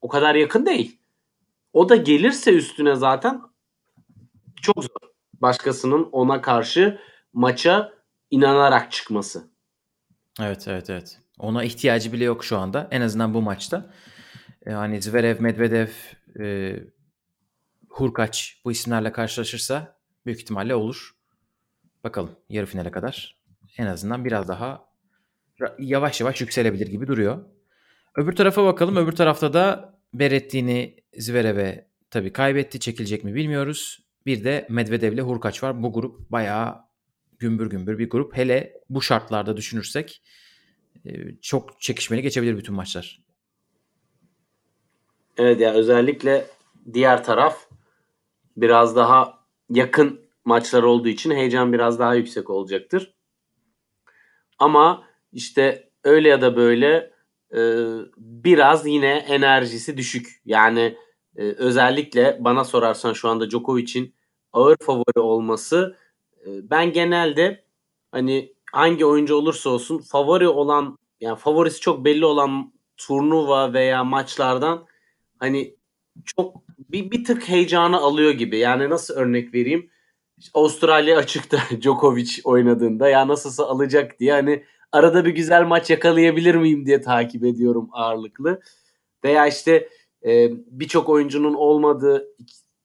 o kadar yakın değil. O da gelirse üstüne zaten çok zor. Başkasının ona karşı maça inanarak çıkması. Evet evet evet. Ona ihtiyacı bile yok şu anda. En azından bu maçta. Yani Zverev, Medvedev, e, Hurkaç bu isimlerle karşılaşırsa büyük ihtimalle olur. Bakalım yarı finale kadar. En azından biraz daha yavaş yavaş yükselebilir gibi duruyor. Öbür tarafa bakalım. Öbür tarafta da Beretti'ni Zverev'e tabii kaybetti. Çekilecek mi bilmiyoruz. Bir de Medvedev ile Hurkaç var. Bu grup bayağı gümbür gümbür bir grup. Hele bu şartlarda düşünürsek e, çok çekişmeli geçebilir bütün maçlar. Evet ya özellikle diğer taraf biraz daha yakın maçlar olduğu için heyecan biraz daha yüksek olacaktır. Ama işte öyle ya da böyle e, biraz yine enerjisi düşük. Yani e, özellikle bana sorarsan şu anda Djokovic'in ağır favori olması e, ben genelde hani hangi oyuncu olursa olsun favori olan yani favorisi çok belli olan turnuva veya maçlardan hani çok bir, bir tık heyecanı alıyor gibi. Yani nasıl örnek vereyim? Avustralya açıkta Djokovic oynadığında ya nasılsa alacak diye hani arada bir güzel maç yakalayabilir miyim diye takip ediyorum ağırlıklı. Veya işte e, birçok oyuncunun olmadığı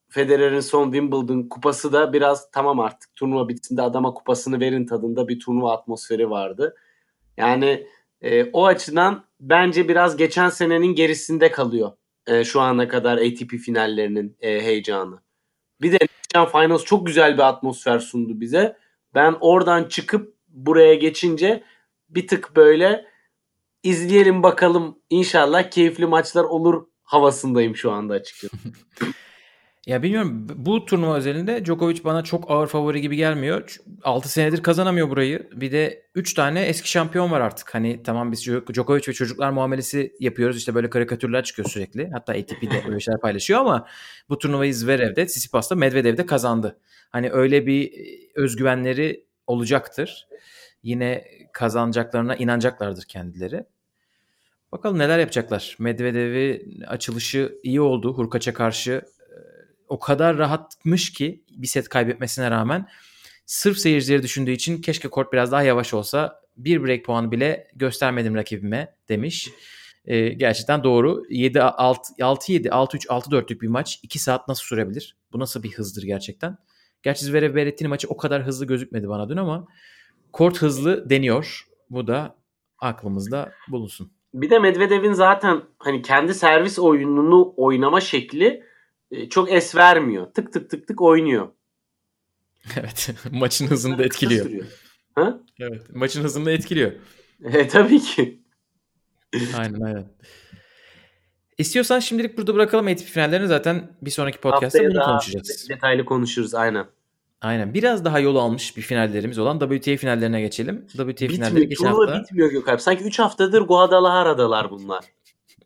Federer'in son Wimbledon kupası da biraz tamam artık turnuva bittiğinde adama kupasını verin tadında bir turnuva atmosferi vardı. Yani e, o açıdan bence biraz geçen senenin gerisinde kalıyor e, şu ana kadar ATP finallerinin e, heyecanı. Bir de Can Finals çok güzel bir atmosfer sundu bize. Ben oradan çıkıp buraya geçince bir tık böyle izleyelim bakalım inşallah keyifli maçlar olur havasındayım şu anda açıkçası. Ya bilmiyorum bu turnuva özelinde Djokovic bana çok ağır favori gibi gelmiyor. 6 senedir kazanamıyor burayı. Bir de 3 tane eski şampiyon var artık. Hani tamam biz Djokovic ve çocuklar muamelesi yapıyoruz. İşte böyle karikatürler çıkıyor sürekli. Hatta ATP'de öyle şeyler paylaşıyor ama bu turnuvayı Zverev'de, Tsitsipas'ta, Medvedev'de kazandı. Hani öyle bir özgüvenleri olacaktır. Yine kazanacaklarına inanacaklardır kendileri. Bakalım neler yapacaklar. Medvedev'i açılışı iyi oldu. Hurkaç'a karşı o kadar rahatmış ki bir set kaybetmesine rağmen sırf seyircileri düşündüğü için keşke kort biraz daha yavaş olsa bir break puanı bile göstermedim rakibime demiş. E, gerçekten doğru. 7 6 6 7 6 3 6 4'lük bir maç 2 saat nasıl sürebilir? Bu nasıl bir hızdır gerçekten? Gerçi Zverev Berrettini maçı o kadar hızlı gözükmedi bana dün ama kort hızlı deniyor. Bu da aklımızda bulunsun. Bir de Medvedev'in zaten hani kendi servis oyununu oynama şekli e, çok es vermiyor. Tık tık tık tık oynuyor. Evet. Maçın hızını da etkiliyor. Ha? Evet. Maçın hızını da etkiliyor. E, tabii ki. aynen aynen. İstiyorsan şimdilik burada bırakalım ATP finallerini zaten bir sonraki podcast'ta bunu konuşacağız. Detaylı konuşuruz aynen. Aynen. Biraz daha yol almış bir finallerimiz olan WTA finallerine geçelim. WTA finalleri Bitmiyor. geçen Turnuva hafta. bitmiyor Gökalp. Sanki 3 haftadır Guadalajara'dalar bunlar.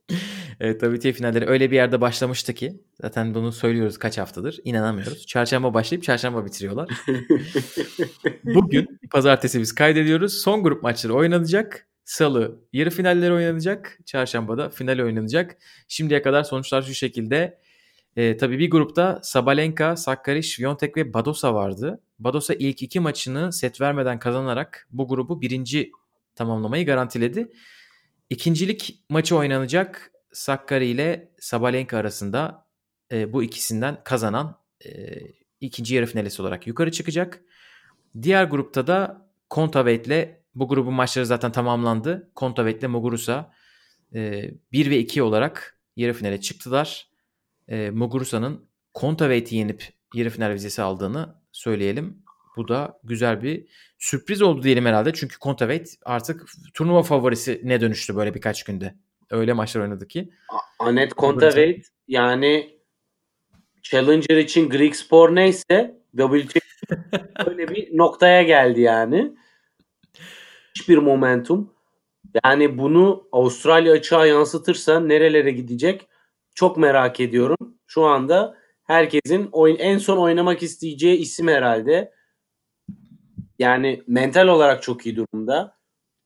Evet WTA finalleri öyle bir yerde başlamıştı ki zaten bunu söylüyoruz kaç haftadır. İnanamıyoruz. Çarşamba başlayıp çarşamba bitiriyorlar. Bugün pazartesi biz kaydediyoruz. Son grup maçları oynanacak. Salı yarı finalleri oynanacak. Çarşambada final oynanacak. Şimdiye kadar sonuçlar şu şekilde. Ee, tabii bir grupta Sabalenka, Sakkari, Świątek ve Badosa vardı. Badosa ilk iki maçını set vermeden kazanarak bu grubu birinci tamamlamayı garantiledi. İkincilik maçı oynanacak. Sakkari ile Sabalenka arasında e, bu ikisinden kazanan e, ikinci yarı finalist olarak yukarı çıkacak. Diğer grupta da Kontaveit ile bu grubun maçları zaten tamamlandı. Kontaveit ile Muguruza e, 1 ve 2 olarak yarı finale çıktılar. E, Muguruza'nın Kontaveit'i yenip yarı final vizesi aldığını söyleyelim. Bu da güzel bir sürpriz oldu diyelim herhalde. Çünkü Kontaveit artık turnuva favorisi ne dönüştü böyle birkaç günde. Öyle maçlar oynadı ki. Anet Kontaveit yani Challenger için Greek Spor neyse WTA öyle bir noktaya geldi yani. Hiçbir momentum. Yani bunu Avustralya açığa yansıtırsa nerelere gidecek çok merak ediyorum. Şu anda herkesin oyun en son oynamak isteyeceği isim herhalde. Yani mental olarak çok iyi durumda.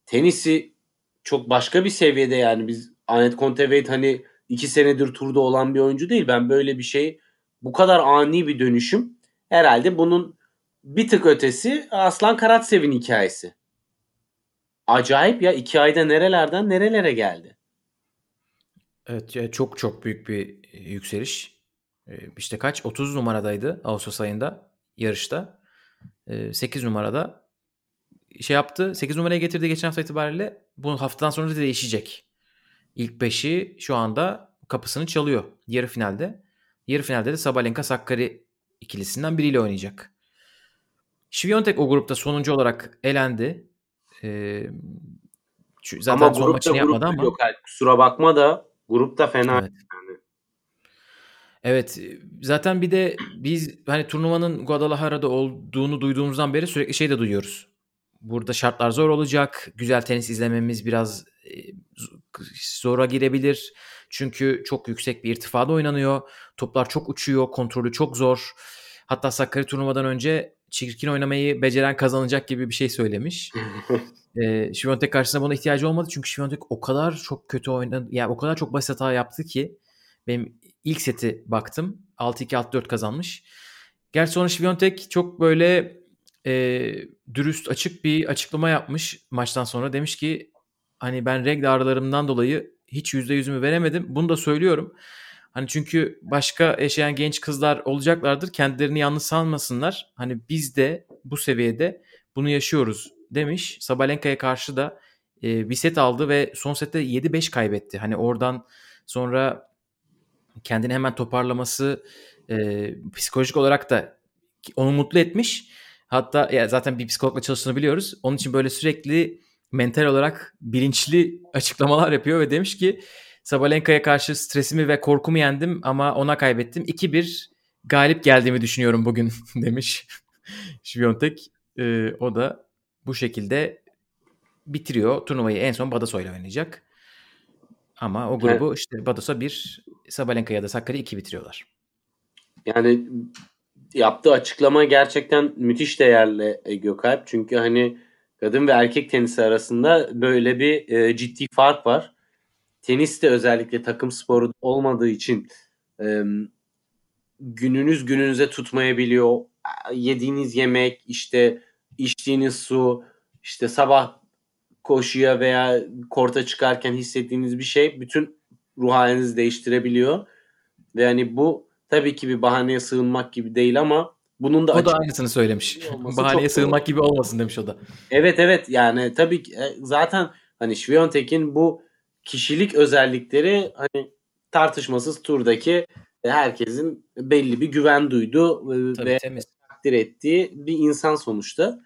Tenisi çok başka bir seviyede yani biz Anet Kontaveit hani iki senedir turda olan bir oyuncu değil. Ben böyle bir şey bu kadar ani bir dönüşüm herhalde bunun bir tık ötesi Aslan Karatsev'in hikayesi. Acayip ya iki ayda nerelerden nerelere geldi. Evet çok çok büyük bir e, yükseliş. E, İşte kaç? 30 numaradaydı Ağustos ayında yarışta. E, 8 numarada şey yaptı. 8 numaraya getirdi geçen hafta itibariyle. Bu haftadan sonra da değişecek. İlk 5'i şu anda kapısını çalıyor yarı finalde. Yarı finalde de Sabalenka Sakkari ikilisinden biriyle oynayacak. Świątek o grupta sonuncu olarak elendi. Ee, zaten ama son maçını yapmadı ama. yok. Kusura bakma da grupta fena. Evet. Evet zaten bir de biz hani turnuvanın Guadalajara'da olduğunu duyduğumuzdan beri sürekli şey de duyuyoruz. Burada şartlar zor olacak. Güzel tenis izlememiz biraz e, zora girebilir. Çünkü çok yüksek bir irtifada oynanıyor. Toplar çok uçuyor. Kontrolü çok zor. Hatta Sakkari turnuvadan önce çirkin oynamayı beceren kazanacak gibi bir şey söylemiş. E, Świątek karşısında buna ihtiyacı olmadı. Çünkü Świątek o kadar çok kötü oynadı. Yani o kadar çok basit hata yaptı ki benim ilk seti baktım. 6-2 6-4 kazanmış. Gerçi sonra Świątek çok böyle e, dürüst açık bir açıklama yapmış maçtan sonra. Demiş ki hani ben regl ağrılarımdan dolayı hiç %100'ümü veremedim. Bunu da söylüyorum. Hani çünkü başka yaşayan genç kızlar olacaklardır. Kendilerini yalnız sanmasınlar. Hani biz de bu seviyede bunu yaşıyoruz demiş. Sabalenka'ya karşı da e, bir set aldı ve son sette 7-5 kaybetti. Hani oradan sonra kendini hemen toparlaması e, psikolojik olarak da onu mutlu etmiş. Hatta ya zaten bir psikologla çalıştığını biliyoruz. Onun için böyle sürekli mental olarak bilinçli açıklamalar yapıyor ve demiş ki Sabalenka'ya karşı stresimi ve korkumu yendim ama ona kaybettim. 2-1 galip geldiğimi düşünüyorum bugün demiş Świątek. E, o da bu şekilde bitiriyor. Turnuvayı en son Badosa ile oynayacak. Ama o grubu işte Badosa 1, Sabalenka ya da Sakkari 2 bitiriyorlar. Yani yaptığı açıklama gerçekten müthiş değerli e, Gökalp. Çünkü hani kadın ve erkek tenisi arasında böyle bir e, ciddi fark var. Tenis de özellikle takım sporu olmadığı için e, gününüz gününüze tutmayabiliyor. Yediğiniz yemek, işte içtiğiniz su, işte sabah koşuya veya korta çıkarken hissettiğiniz bir şey bütün ruh halinizi değiştirebiliyor. Ve hani bu tabii ki bir bahaneye sığınmak gibi değil ama bunun da O da aynısını söylemiş. Bahaneye sığınmak doğru. gibi olmasın demiş o da. Evet evet yani tabii ki e, zaten hani Świątek'in bu kişilik özellikleri hani tartışmasız turdaki herkesin belli bir güven duyduğu e, Tabii ve temiz. Takdir ettiği bir insan sonuçta.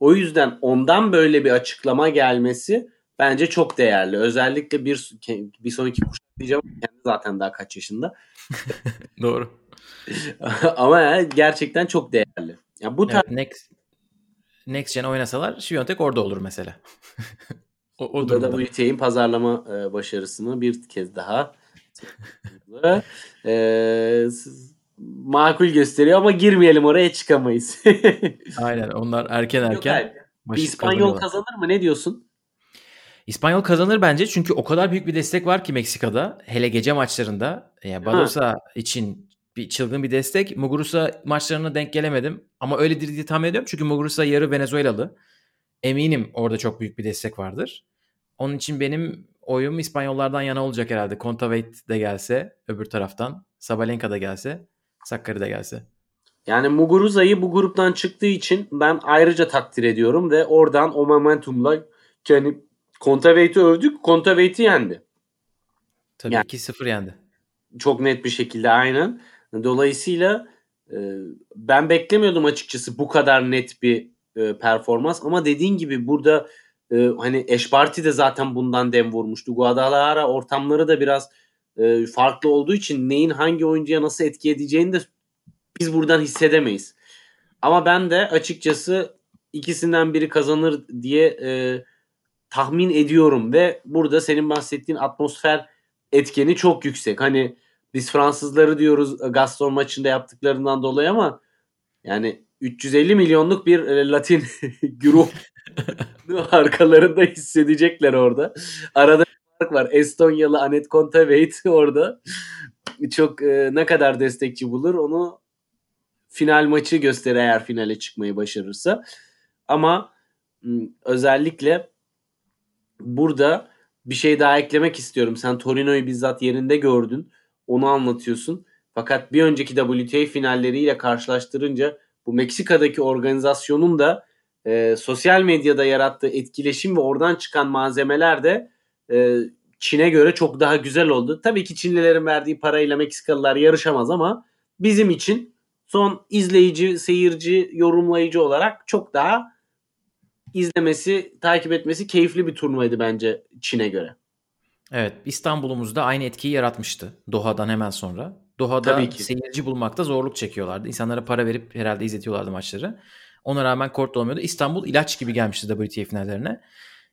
O yüzden ondan böyle bir açıklama gelmesi bence çok değerli. Özellikle bir bir sonraki kuşak diyeceğim kendi zaten daha kaç yaşında. Doğru. Ama yani gerçekten çok değerli. Ya bu evet, next Next Gen oynasalar Şiviyontek orada olur mesela. o, o bu da WTA'in pazarlama e, başarısını bir kez daha e, makul gösteriyor ama girmeyelim oraya çıkamayız. Aynen onlar erken erken. Yok, İspanyol kazanır mı ne diyorsun? İspanyol kazanır bence çünkü o kadar büyük bir destek var ki Meksika'da. Hele gece maçlarında. Yani Badosa ha. için bir çılgın bir destek. Muguruza maçlarına denk gelemedim. Ama öyledir diye tahmin ediyorum. Çünkü Muguruza yarı Venezuelalı. Eminim orada çok büyük bir destek vardır. Onun için benim oyum İspanyollardan yana olacak herhalde. Contaveit de gelse öbür taraftan. Sabalenka da gelse. Sakkari de gelse. Yani Muguruza'yı bu gruptan çıktığı için ben ayrıca takdir ediyorum ve oradan o momentumla yani Contaveit'i övdük. Contaveit'i yendi. Tabii yani, 2-0 yendi. Çok net bir şekilde aynen. Dolayısıyla e, ben beklemiyordum açıkçası bu kadar net bir e, performans ama dediğin gibi burada e, hani Eşparti de zaten bundan dem vurmuştu. Guadalajara ortamları da biraz e, farklı olduğu için neyin hangi oyuncuya nasıl etki edeceğini de biz buradan hissedemeyiz. Ama ben de açıkçası ikisinden biri kazanır diye e, tahmin ediyorum ve burada senin bahsettiğin atmosfer etkeni çok yüksek. Hani biz Fransızları diyoruz e, Gaston maçında yaptıklarından dolayı ama yani 350 milyonluk bir e, Latin grup arkalarında hissedecekler orada. Arada fark var. Estonyalı Anet Kontaveit orada. Çok e, ne kadar destekçi bulur onu final maçı gösterir eğer finale çıkmayı başarırsa. Ama özellikle burada bir şey daha eklemek istiyorum. Sen Torino'yu bizzat yerinde gördün. Onu anlatıyorsun. Fakat bir önceki WTA finalleriyle karşılaştırınca bu Meksika'daki organizasyonun da e, sosyal medyada yarattığı etkileşim ve oradan çıkan malzemeler de e, Çin'e göre çok daha güzel oldu. Tabii ki Çinlilerin verdiği parayla Meksikalılar yarışamaz ama bizim için son izleyici, seyirci, yorumlayıcı olarak çok daha izlemesi, takip etmesi keyifli bir turnuvaydı bence Çin'e göre. Evet İstanbul'umuzda aynı etkiyi yaratmıştı Doha'dan hemen sonra. Doha'da seyirci bulmakta zorluk çekiyorlardı. İnsanlara para verip herhalde izletiyorlardı maçları. Ona rağmen kort olmuyordu. İstanbul ilaç gibi gelmişti WTA finallerine.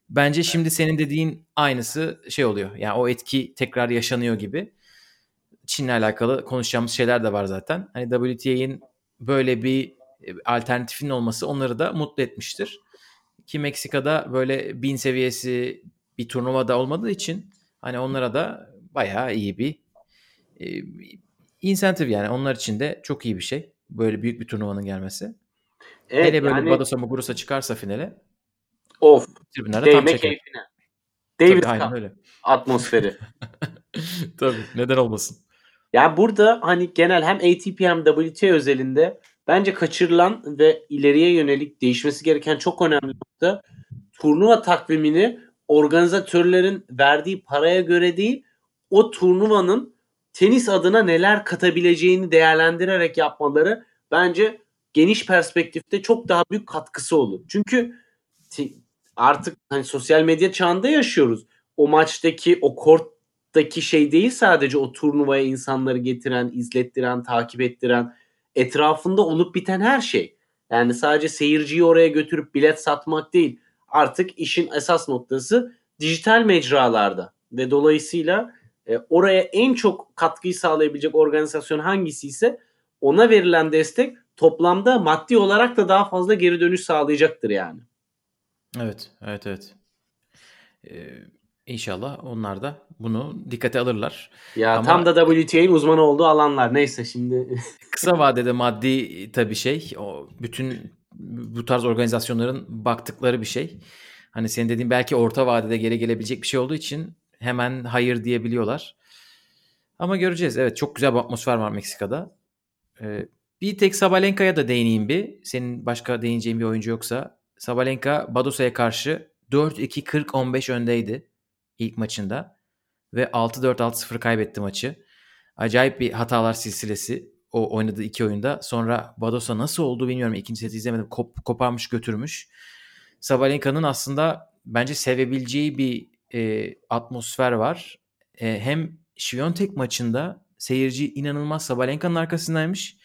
Bence şimdi senin dediğin aynısı şey oluyor. Yani o etki tekrar yaşanıyor gibi. Çin'le alakalı konuşacağımız şeyler de var zaten. Hani WTA'nin böyle bir e, alternatifinin olması onları da mutlu etmiştir. Ki Meksika'da böyle bin seviyesi bir turnuvada olmadığı için Hani onlara da bayağı iyi bir e, insentif yani onlar için de çok iyi bir şey. Böyle büyük bir turnuvanın gelmesi. Evet, Hele böyle yani... Badosa Muguruza çıkarsa finale of tribünlerde tam çeker. keyfine. David Tabii, aynen öyle. atmosferi. Tabii neden olmasın. Yani burada hani genel hem ATP hem WTA özelinde bence kaçırılan ve ileriye yönelik değişmesi gereken çok önemli nokta turnuva takvimini organizatörlerin verdiği paraya göre değil o turnuvanın tenis adına neler katabileceğini değerlendirerek yapmaları bence geniş perspektifte çok daha büyük katkısı olur. Çünkü artık hani sosyal medya çağında yaşıyoruz. O maçtaki o korttaki şey değil sadece o turnuvaya insanları getiren, izlettiren, takip ettiren etrafında olup biten her şey. Yani sadece seyirciyi oraya götürüp bilet satmak değil artık işin esas noktası dijital mecralarda ve dolayısıyla e, oraya en çok katkıyı sağlayabilecek organizasyon hangisi ise ona verilen destek toplamda maddi olarak da daha fazla geri dönüş sağlayacaktır yani. Evet, evet, evet. Ee, inşallah onlar da bunu dikkate alırlar. Ya Ama tam da WTA'nin uzmanı olduğu alanlar. Neyse şimdi. kısa vadede maddi tabii şey. O bütün bu tarz organizasyonların baktıkları bir şey. Hani senin dediğin belki orta vadede geri gelebilecek bir şey olduğu için hemen hayır diyebiliyorlar. Ama göreceğiz. Evet çok güzel bir atmosfer var Meksika'da. Ee, bir tek Sabalenka'ya da değineyim bir. Senin başka değineceğin bir oyuncu yoksa. Sabalenka Badosa'ya karşı 4-2-40-15 öndeydi ilk maçında. Ve 6-4-6-0 kaybetti maçı. Acayip bir hatalar silsilesi o oynadığı iki oyunda. Sonra Badosa nasıl oldu bilmiyorum. İkinci seti izlemedim. Kop, koparmış götürmüş. Sabalenka'nın aslında bence sevebileceği bir e, atmosfer var. E, hem Şiviyontek maçında seyirci inanılmaz Sabalenka'nın arkasındaymış.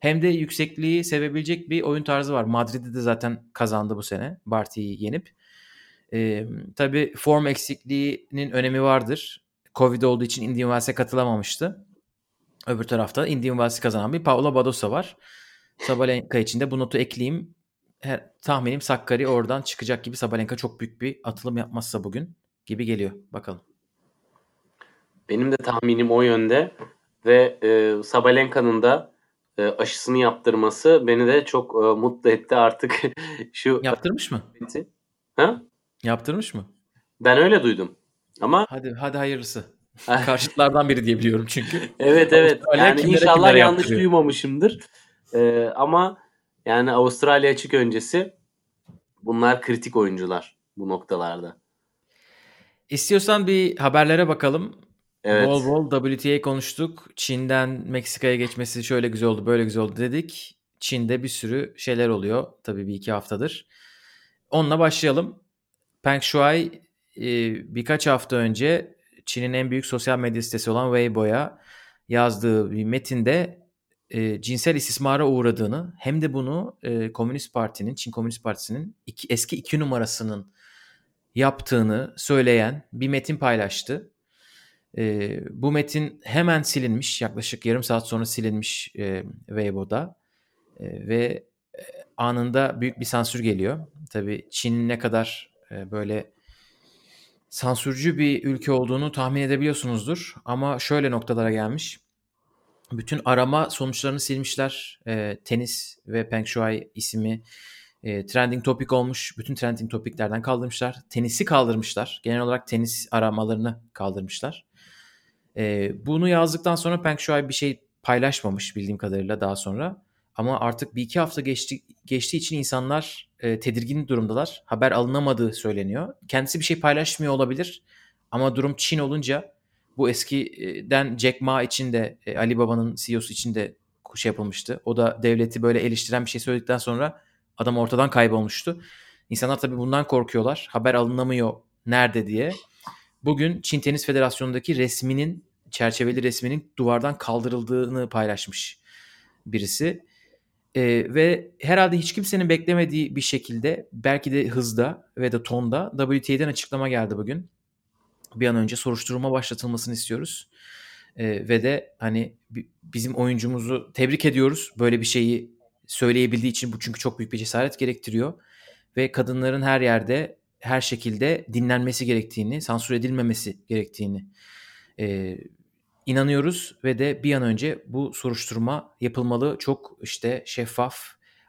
Hem de yüksekliği sevebilecek bir oyun tarzı var. Madrid'de de zaten kazandı bu sene Barty'yi yenip. E, tabii form eksikliğinin önemi vardır. Covid olduğu için Indian Wells'e katılamamıştı. Öbür tarafta Indian Wells'i kazanan bir Paolo Badosa var. Sabalenka için de bu notu ekleyeyim. Her, tahminim Sakkari oradan çıkacak gibi Sabalenka çok büyük bir atılım yapmazsa bugün gibi geliyor. Bakalım. Benim de tahminim o yönde ve e, Sabalenka'nın da e, aşısını yaptırması beni de çok e, mutlu etti artık. şu Yaptırmış mı? Ha? Yaptırmış mı? Ben öyle duydum. Ama hadi hadi hayırlısı. Karşıtlardan biri diye biliyorum çünkü. evet evet. Yani kimlere, inşallah kimlere yanlış yaptırıyor. duymamışımdır. Ee, ama yani Avustralya açık öncesi bunlar kritik oyuncular bu noktalarda. İstiyorsan bir haberlere bakalım. Evet. Bol bol WTA konuştuk. Çin'den Meksika'ya geçmesi şöyle güzel oldu, böyle güzel oldu dedik. Çin'de bir sürü şeyler oluyor. Tabii bir iki haftadır. Onunla başlayalım. Peng Shuai e, birkaç hafta önce Çin'in en büyük sosyal medya sitesi olan Weibo'ya yazdığı bir metinde e, cinsel istismara uğradığını hem de bunu e, Komünist Parti'nin, Çin Komünist Partisi'nin iki, eski iki numarasının yaptığını söyleyen bir metin paylaştı. E, bu metin hemen silinmiş. Yaklaşık yarım saat sonra silinmiş e, Weibo'da. E, ve anında büyük bir sansür geliyor. Tabii Çin'in ne kadar e, böyle sansürcü bir ülke olduğunu tahmin edebiliyorsunuzdur. Ama şöyle noktalara gelmiş. Bütün arama sonuçlarını silmişler. E, tenis ve Peng Shuai ismi e, trending topic olmuş. Bütün trending topiklerden kaldırmışlar. Tenisi kaldırmışlar. Genel olarak tenis aramalarını kaldırmışlar. E, bunu yazdıktan sonra Peng Shuai bir şey paylaşmamış bildiğim kadarıyla daha sonra. Ama artık bir iki hafta geçti, geçtiği için insanlar e, tedirgin durumdalar. Haber alınamadığı söyleniyor. Kendisi bir şey paylaşmıyor olabilir. Ama durum Çin olunca bu eskiden Jack Ma için de e, Ali Baba'nın CEO'su için de şey yapılmıştı. O da devleti böyle eleştiren bir şey söyledikten sonra adam ortadan kaybolmuştu. İnsanlar tabii bundan korkuyorlar. Haber alınamıyor nerede diye. Bugün Çin Tenis Federasyonu'ndaki resminin çerçeveli resminin duvardan kaldırıldığını paylaşmış birisi. Ee, ve herhalde hiç kimsenin beklemediği bir şekilde belki de hızda ve de tonda WTA'den açıklama geldi bugün. Bir an önce soruşturma başlatılmasını istiyoruz. Ee, ve de hani bizim oyuncumuzu tebrik ediyoruz. Böyle bir şeyi söyleyebildiği için bu çünkü çok büyük bir cesaret gerektiriyor. Ve kadınların her yerde her şekilde dinlenmesi gerektiğini, sansür edilmemesi gerektiğini e, inanıyoruz ve de bir an önce bu soruşturma yapılmalı. Çok işte şeffaf,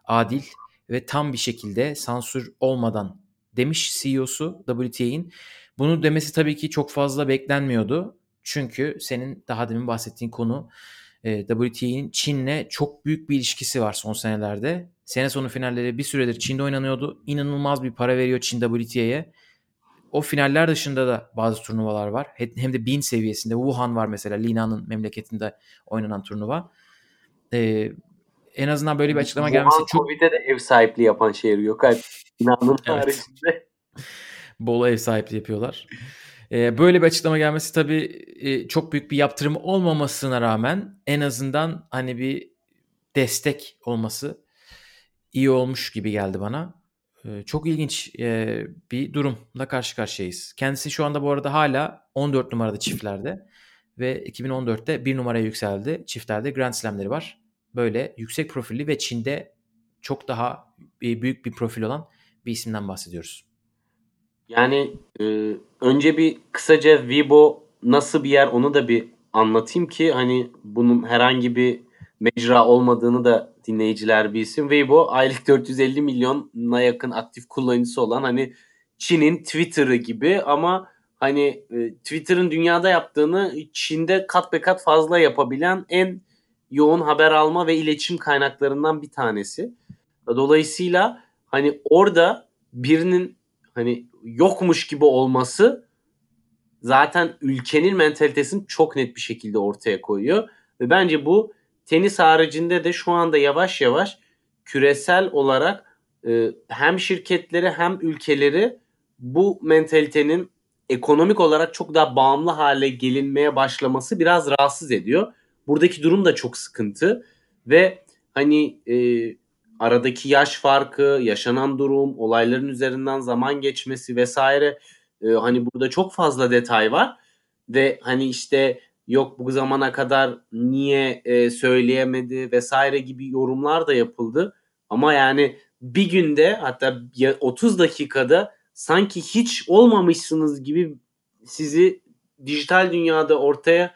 adil ve tam bir şekilde sansür olmadan demiş CEO'su WTA'in. Bunu demesi tabii ki çok fazla beklenmiyordu. Çünkü senin daha demin bahsettiğin konu e, WTA'nin Çin'le çok büyük bir ilişkisi var son senelerde. Sene sonu finalleri bir süredir Çin'de oynanıyordu. İnanılmaz bir para veriyor Çin WTA'ye o finaller dışında da bazı turnuvalar var. Hem de bin seviyesinde. Wuhan var mesela. Lina'nın memleketinde oynanan turnuva. Ee, en azından böyle bir açıklama Wuhan gelmesi çok... Covid'e de ev sahipliği yapan şehir yok. Lina'nın haricinde. Bolu ev sahipliği yapıyorlar. Ee, böyle bir açıklama gelmesi tabii e, çok büyük bir yaptırım olmamasına rağmen en azından hani bir destek olması iyi olmuş gibi geldi bana çok ilginç bir durumla karşı karşıyayız. Kendisi şu anda bu arada hala 14 numarada çiftlerde ve 2014'te bir numaraya yükseldi. Çiftlerde Grand Slam'leri var. Böyle yüksek profilli ve Çin'de çok daha büyük bir profil olan bir isimden bahsediyoruz. Yani e, önce bir kısaca Weibo nasıl bir yer onu da bir anlatayım ki hani bunun herhangi bir mecra olmadığını da dinleyiciler bilsin. Weibo aylık 450 milyona yakın aktif kullanıcısı olan hani Çin'in Twitter'ı gibi ama hani e, Twitter'ın dünyada yaptığını Çin'de kat be kat fazla yapabilen en yoğun haber alma ve iletişim kaynaklarından bir tanesi. Dolayısıyla hani orada birinin hani yokmuş gibi olması zaten ülkenin mentalitesini çok net bir şekilde ortaya koyuyor. Ve bence bu tenis haricinde de şu anda yavaş yavaş küresel olarak e, hem şirketleri hem ülkeleri bu mentalitenin ekonomik olarak çok daha bağımlı hale gelinmeye başlaması biraz rahatsız ediyor. Buradaki durum da çok sıkıntı ve hani e, aradaki yaş farkı, yaşanan durum, olayların üzerinden zaman geçmesi vesaire e, hani burada çok fazla detay var ve hani işte yok bu zamana kadar niye e, söyleyemedi vesaire gibi yorumlar da yapıldı. Ama yani bir günde hatta 30 dakikada sanki hiç olmamışsınız gibi sizi dijital dünyada ortaya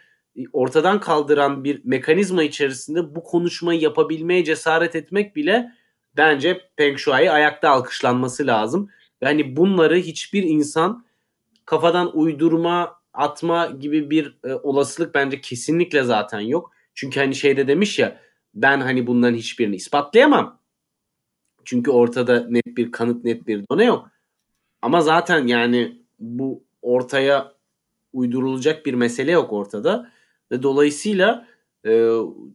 ortadan kaldıran bir mekanizma içerisinde bu konuşmayı yapabilmeye cesaret etmek bile bence Peng Shuai'ye ayakta alkışlanması lazım. Yani bunları hiçbir insan kafadan uydurma, atma gibi bir e, olasılık bence kesinlikle zaten yok. Çünkü hani şeyde demiş ya ben hani bunların hiçbirini ispatlayamam. Çünkü ortada net bir kanıt, net bir done yok. Ama zaten yani bu ortaya uydurulacak bir mesele yok ortada. Ve dolayısıyla e,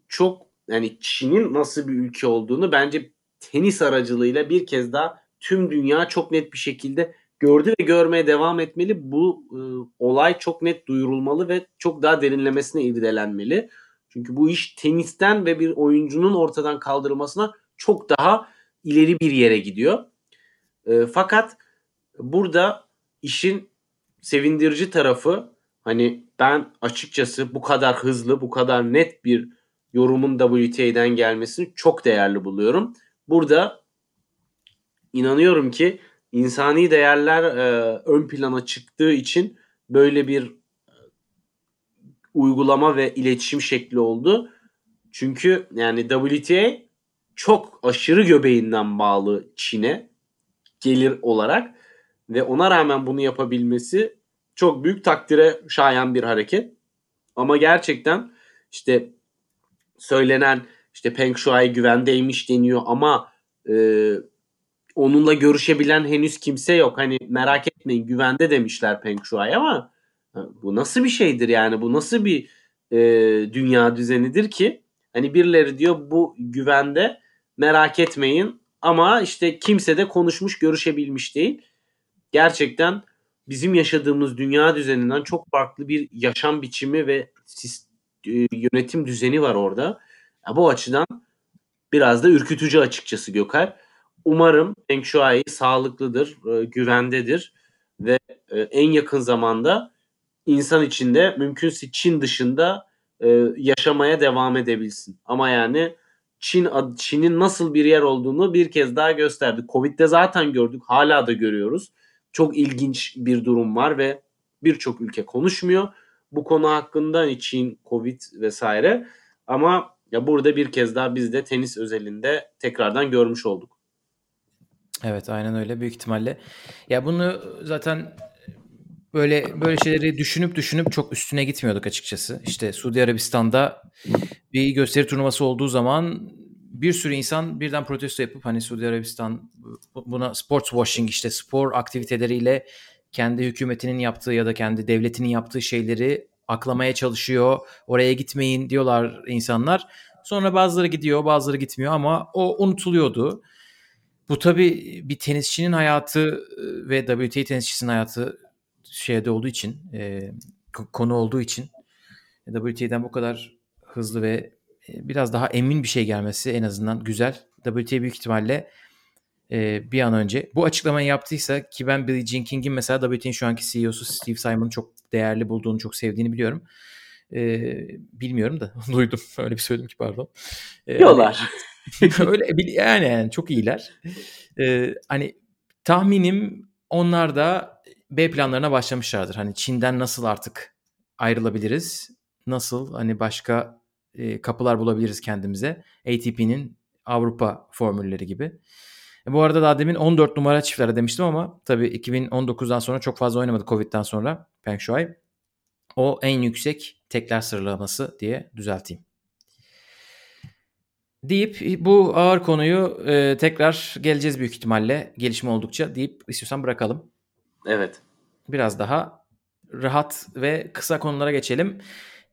çok yani Çin'in nasıl bir ülke olduğunu bence tenis aracılığıyla bir kez daha tüm dünya çok net bir şekilde gördü ve görmeye devam etmeli. Bu e, olay çok net duyurulmalı ve çok daha derinlemesine irdelenmeli. Çünkü bu iş tenisten ve bir oyuncunun ortadan kaldırılmasına çok daha ileri bir yere gidiyor. E, fakat burada işin sevindirici tarafı hani ben açıkçası bu kadar hızlı, bu kadar net bir yorumun WTA'den gelmesini çok değerli buluyorum. Burada inanıyorum ki insani değerler e, ön plana çıktığı için böyle bir e, uygulama ve iletişim şekli oldu. Çünkü yani WTA çok aşırı göbeğinden bağlı Çin'e gelir olarak ve ona rağmen bunu yapabilmesi çok büyük takdire şayan bir hareket. Ama gerçekten işte söylenen işte Peng Shuai güvendeymiş deniyor ama e, onunla görüşebilen henüz kimse yok. Hani merak etmeyin güvende demişler Peng Shuai ama bu nasıl bir şeydir yani bu nasıl bir e, dünya düzenidir ki hani birileri diyor bu güvende merak etmeyin ama işte kimse de konuşmuş görüşebilmiş değil. Gerçekten bizim yaşadığımız dünya düzeninden çok farklı bir yaşam biçimi ve e, yönetim düzeni var orada. Ya bu açıdan biraz da ürkütücü açıkçası Gökay. Umarım Feng Shui sağlıklıdır, e, güvendedir ve e, en yakın zamanda insan içinde mümkünse Çin dışında e, yaşamaya devam edebilsin. Ama yani Çin Çin'in nasıl bir yer olduğunu bir kez daha gösterdi. Covid'de zaten gördük, hala da görüyoruz. Çok ilginç bir durum var ve birçok ülke konuşmuyor bu konu hakkında Çin, Covid vesaire. Ama ya burada bir kez daha biz de tenis özelinde tekrardan görmüş olduk. Evet aynen öyle büyük ihtimalle. Ya bunu zaten böyle böyle şeyleri düşünüp düşünüp çok üstüne gitmiyorduk açıkçası. İşte Suudi Arabistan'da bir gösteri turnuvası olduğu zaman bir sürü insan birden protesto yapıp hani Suudi Arabistan buna sports washing işte spor aktiviteleriyle kendi hükümetinin yaptığı ya da kendi devletinin yaptığı şeyleri aklamaya çalışıyor. Oraya gitmeyin diyorlar insanlar. Sonra bazıları gidiyor, bazıları gitmiyor ama o unutuluyordu. Bu tabii bir tenisçinin hayatı e, ve WTA tenisçisinin hayatı şeyde olduğu için, e, konu olduğu için WTA'den bu kadar hızlı ve e, biraz daha emin bir şey gelmesi en azından güzel. WTA büyük ihtimalle e, bir an önce. Bu açıklamayı yaptıysa ki ben Billie Jean King'in mesela WTA'nin şu anki CEO'su Steve Simon'ı çok değerli bulduğunu, çok sevdiğini biliyorum. E, bilmiyorum da duydum. Öyle bir söyledim ki pardon. E, Diyorlar. Öyle yani, yani çok iyiler. E, hani tahminim onlar da B planlarına başlamışlardır. Hani Çin'den nasıl artık ayrılabiliriz? Nasıl hani başka e, kapılar bulabiliriz kendimize? ATP'nin Avrupa formülleri gibi. E, bu arada daha demin 14 numara çiftlere demiştim ama tabii 2019'dan sonra çok fazla oynamadı Covid'den sonra Peng Shuai. O en yüksek tekler sıralaması diye düzelteyim. Deyip bu ağır konuyu e, tekrar geleceğiz büyük ihtimalle gelişme oldukça deyip istiyorsan bırakalım. Evet. Biraz daha rahat ve kısa konulara geçelim.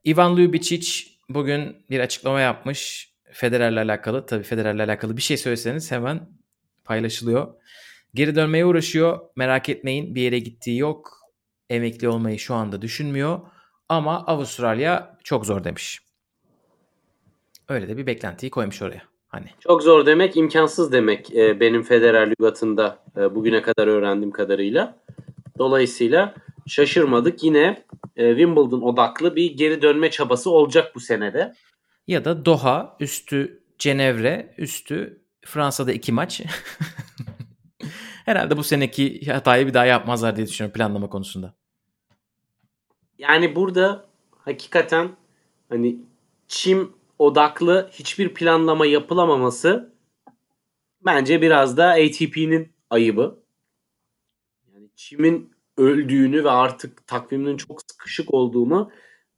Ivan Ljubicic bugün bir açıklama yapmış. Federer'le alakalı. Tabii Federer'le alakalı bir şey söyleseniz hemen paylaşılıyor. Geri dönmeye uğraşıyor. Merak etmeyin bir yere gittiği yok. Emekli olmayı şu anda düşünmüyor. Ama Avustralya çok zor demiş. Öyle de bir beklentiyi koymuş oraya. Hani. Çok zor demek, imkansız demek e, benim Federer lügatında e, bugüne kadar öğrendiğim kadarıyla. Dolayısıyla şaşırmadık. Yine e, Wimbledon odaklı bir geri dönme çabası olacak bu senede. Ya da Doha, üstü Cenevre, üstü Fransa'da iki maç. Herhalde bu seneki hatayı bir daha yapmazlar diye düşünüyorum planlama konusunda. Yani burada hakikaten hani çim odaklı hiçbir planlama yapılamaması bence biraz da ATP'nin ayıbı. Yani çimin öldüğünü ve artık takviminin çok sıkışık olduğunu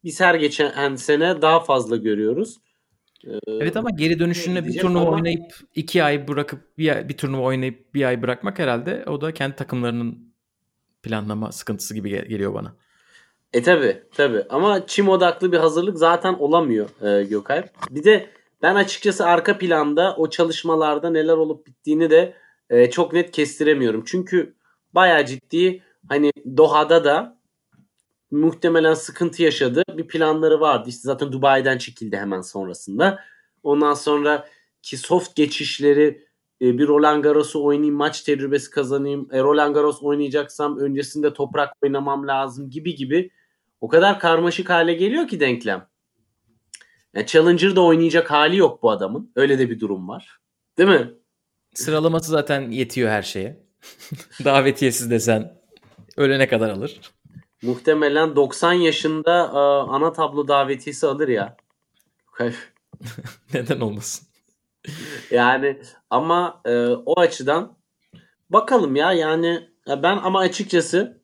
biz her geçen sene daha fazla görüyoruz. Ee, evet ama geri dönüşünde bir turnuva ama... oynayıp iki ay bırakıp bir, bir turnuva oynayıp bir ay bırakmak herhalde o da kendi takımlarının planlama sıkıntısı gibi geliyor bana. E tabi tabi ama çim odaklı bir hazırlık zaten olamıyor e, Gökalp. Bir de ben açıkçası arka planda o çalışmalarda neler olup bittiğini de e, çok net kestiremiyorum. Çünkü bayağı ciddi hani Doha'da da muhtemelen sıkıntı yaşadı. Bir planları vardı. İşte zaten Dubai'den çekildi hemen sonrasında. Ondan sonra ki soft geçişleri e, bir Roland Garros'u oynayayım, maç tecrübesi kazanayım. E, Roland Garros oynayacaksam öncesinde toprak oynamam lazım gibi gibi o kadar karmaşık hale geliyor ki denklem. Yani Challenger'da oynayacak hali yok bu adamın. Öyle de bir durum var. Değil mi? Sıralaması zaten yetiyor her şeye. Davetiyesiz desen ölene kadar alır. Muhtemelen 90 yaşında e, ana tablo davetiyesi alır ya. Neden olmasın? Yani ama e, o açıdan bakalım ya yani ben ama açıkçası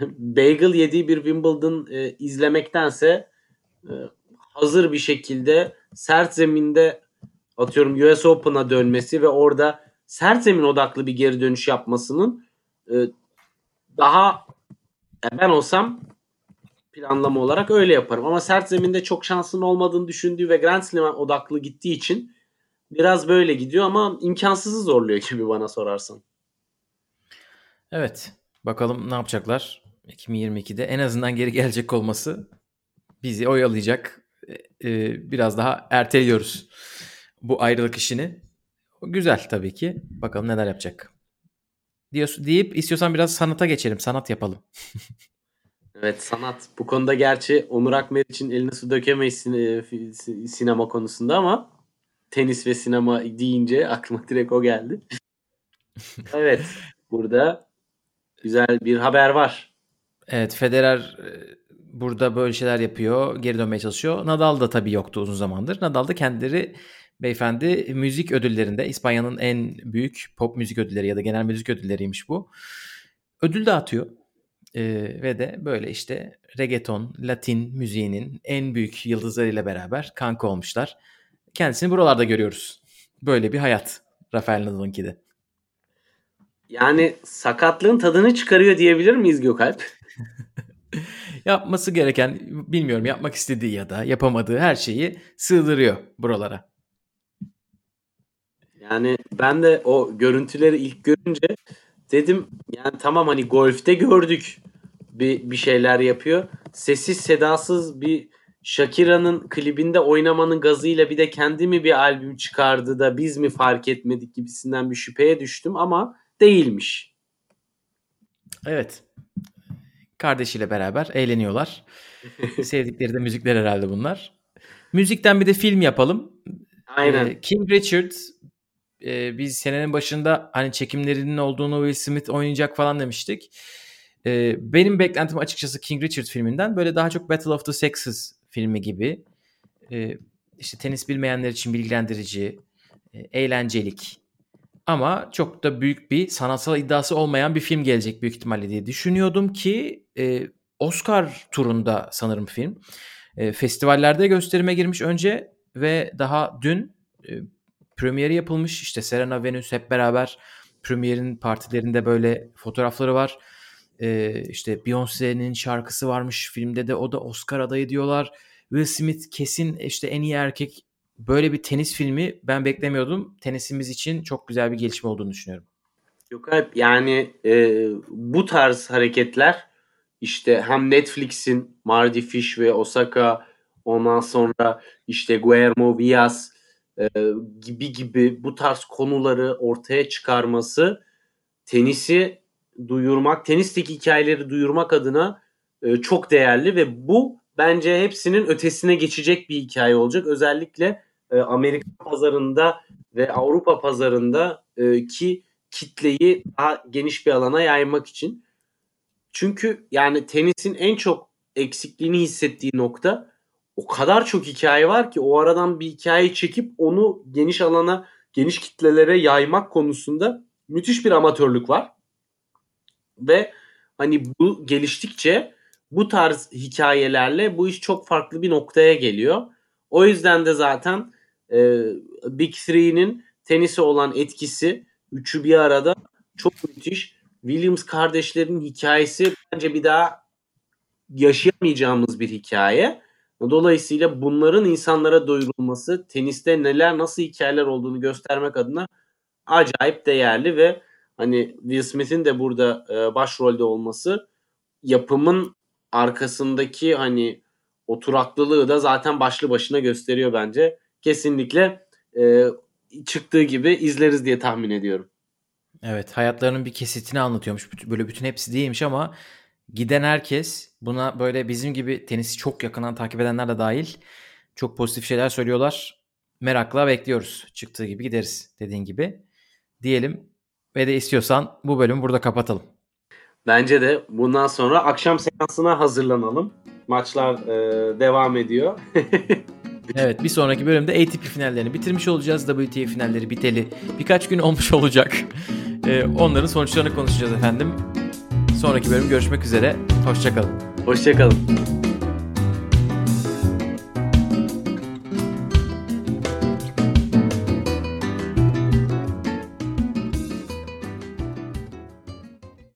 bagel yediği bir Wimbledon e, izlemektense e, hazır bir şekilde sert zeminde atıyorum US Open'a dönmesi ve orada sert zemin odaklı bir geri dönüş yapmasının e, daha ben olsam planlama olarak öyle yaparım. Ama sert zeminde çok şansın olmadığını düşündüğü ve Grand Slam odaklı gittiği için biraz böyle gidiyor ama imkansızı zorluyor gibi bana sorarsan. Evet. Bakalım ne yapacaklar 2022'de. En azından geri gelecek olması bizi oyalayacak. Ee, biraz daha erteliyoruz bu ayrılık işini. Güzel tabii ki. Bakalım neler yapacak. Diyorsun, deyip istiyorsan biraz sanata geçelim. Sanat yapalım. evet sanat. Bu konuda gerçi Onur Akmer için eline su dökemeyiz sinema konusunda ama tenis ve sinema deyince aklıma direkt o geldi. evet. Burada güzel bir haber var. Evet Federer e, burada böyle şeyler yapıyor. Geri dönmeye çalışıyor. Nadal da tabii yoktu uzun zamandır. Nadal da kendileri beyefendi müzik ödüllerinde İspanya'nın en büyük pop müzik ödülleri ya da genel müzik ödülleriymiş bu. Ödül dağıtıyor. Ee, ve de böyle işte reggaeton, latin müziğinin en büyük yıldızlarıyla beraber kanka olmuşlar. Kendisini buralarda görüyoruz. Böyle bir hayat Rafael Nadal'ınki de. Yani sakatlığın tadını çıkarıyor diyebilir miyiz Gökalp? Yapması gereken bilmiyorum yapmak istediği ya da yapamadığı her şeyi sığdırıyor buralara. Yani ben de o görüntüleri ilk görünce dedim yani tamam hani golfte gördük bir, bir şeyler yapıyor. Sessiz sedasız bir Shakira'nın klibinde oynamanın gazıyla bir de kendi mi bir albüm çıkardı da biz mi fark etmedik gibisinden bir şüpheye düştüm ama değilmiş. Evet. Kardeşiyle beraber eğleniyorlar. Sevdikleri de müzikler herhalde bunlar. Müzikten bir de film yapalım. Aynen. Ee, King Richard e, biz senenin başında hani çekimlerinin olduğunu Will Smith oynayacak falan demiştik. E, benim beklentim açıkçası King Richard filminden böyle daha çok Battle of the Sexes filmi gibi. E, işte tenis bilmeyenler için bilgilendirici, e, eğlencelik ama çok da büyük bir sanatsal iddiası olmayan bir film gelecek büyük ihtimalle diye düşünüyordum ki e, Oscar turunda sanırım film. E, festivallerde gösterime girmiş önce ve daha dün e, premieri yapılmış. İşte Serena Venus hep beraber premierin partilerinde böyle fotoğrafları var. Ee, işte Beyoncé'nin şarkısı varmış filmde de o da Oscar adayı diyorlar. Will Smith kesin işte en iyi erkek böyle bir tenis filmi ben beklemiyordum. Tenisimiz için çok güzel bir gelişme olduğunu düşünüyorum. Yok Alp yani e, bu tarz hareketler işte hem Netflix'in Mardi Fish ve Osaka ondan sonra işte Guillermo Villas e, gibi gibi bu tarz konuları ortaya çıkarması tenisi duyurmak, tenisteki hikayeleri duyurmak adına e, çok değerli ve bu bence hepsinin ötesine geçecek bir hikaye olacak. Özellikle e, Amerika pazarında ve Avrupa pazarında e, ki kitleyi daha geniş bir alana yaymak için. Çünkü yani tenisin en çok eksikliğini hissettiği nokta o kadar çok hikaye var ki o aradan bir hikaye çekip onu geniş alana, geniş kitlelere yaymak konusunda müthiş bir amatörlük var. Ve hani bu geliştikçe bu tarz hikayelerle bu iş çok farklı bir noktaya geliyor. O yüzden de zaten e, Big Three'nin tenise olan etkisi üçü bir arada çok müthiş. Williams kardeşlerin hikayesi bence bir daha yaşayamayacağımız bir hikaye. Dolayısıyla bunların insanlara duyurulması, teniste neler nasıl hikayeler olduğunu göstermek adına acayip değerli ve hani Will Smith'in de burada e, başrolde olması yapımın arkasındaki hani oturaklılığı da zaten başlı başına gösteriyor bence. Kesinlikle e, çıktığı gibi izleriz diye tahmin ediyorum. Evet hayatlarının bir kesitini anlatıyormuş. Böyle bütün hepsi değilmiş ama giden herkes buna böyle bizim gibi tenisi çok yakından takip edenler de dahil çok pozitif şeyler söylüyorlar. Merakla bekliyoruz. Çıktığı gibi gideriz dediğin gibi. Diyelim ve de istiyorsan bu bölümü burada kapatalım. Bence de bundan sonra akşam seansına hazırlanalım. Maçlar e, devam ediyor. evet bir sonraki bölümde ATP finallerini bitirmiş olacağız. WTA finalleri biteli birkaç gün olmuş olacak. E, onların sonuçlarını konuşacağız efendim. Sonraki bölüm görüşmek üzere. Hoşçakalın. Hoşçakalın.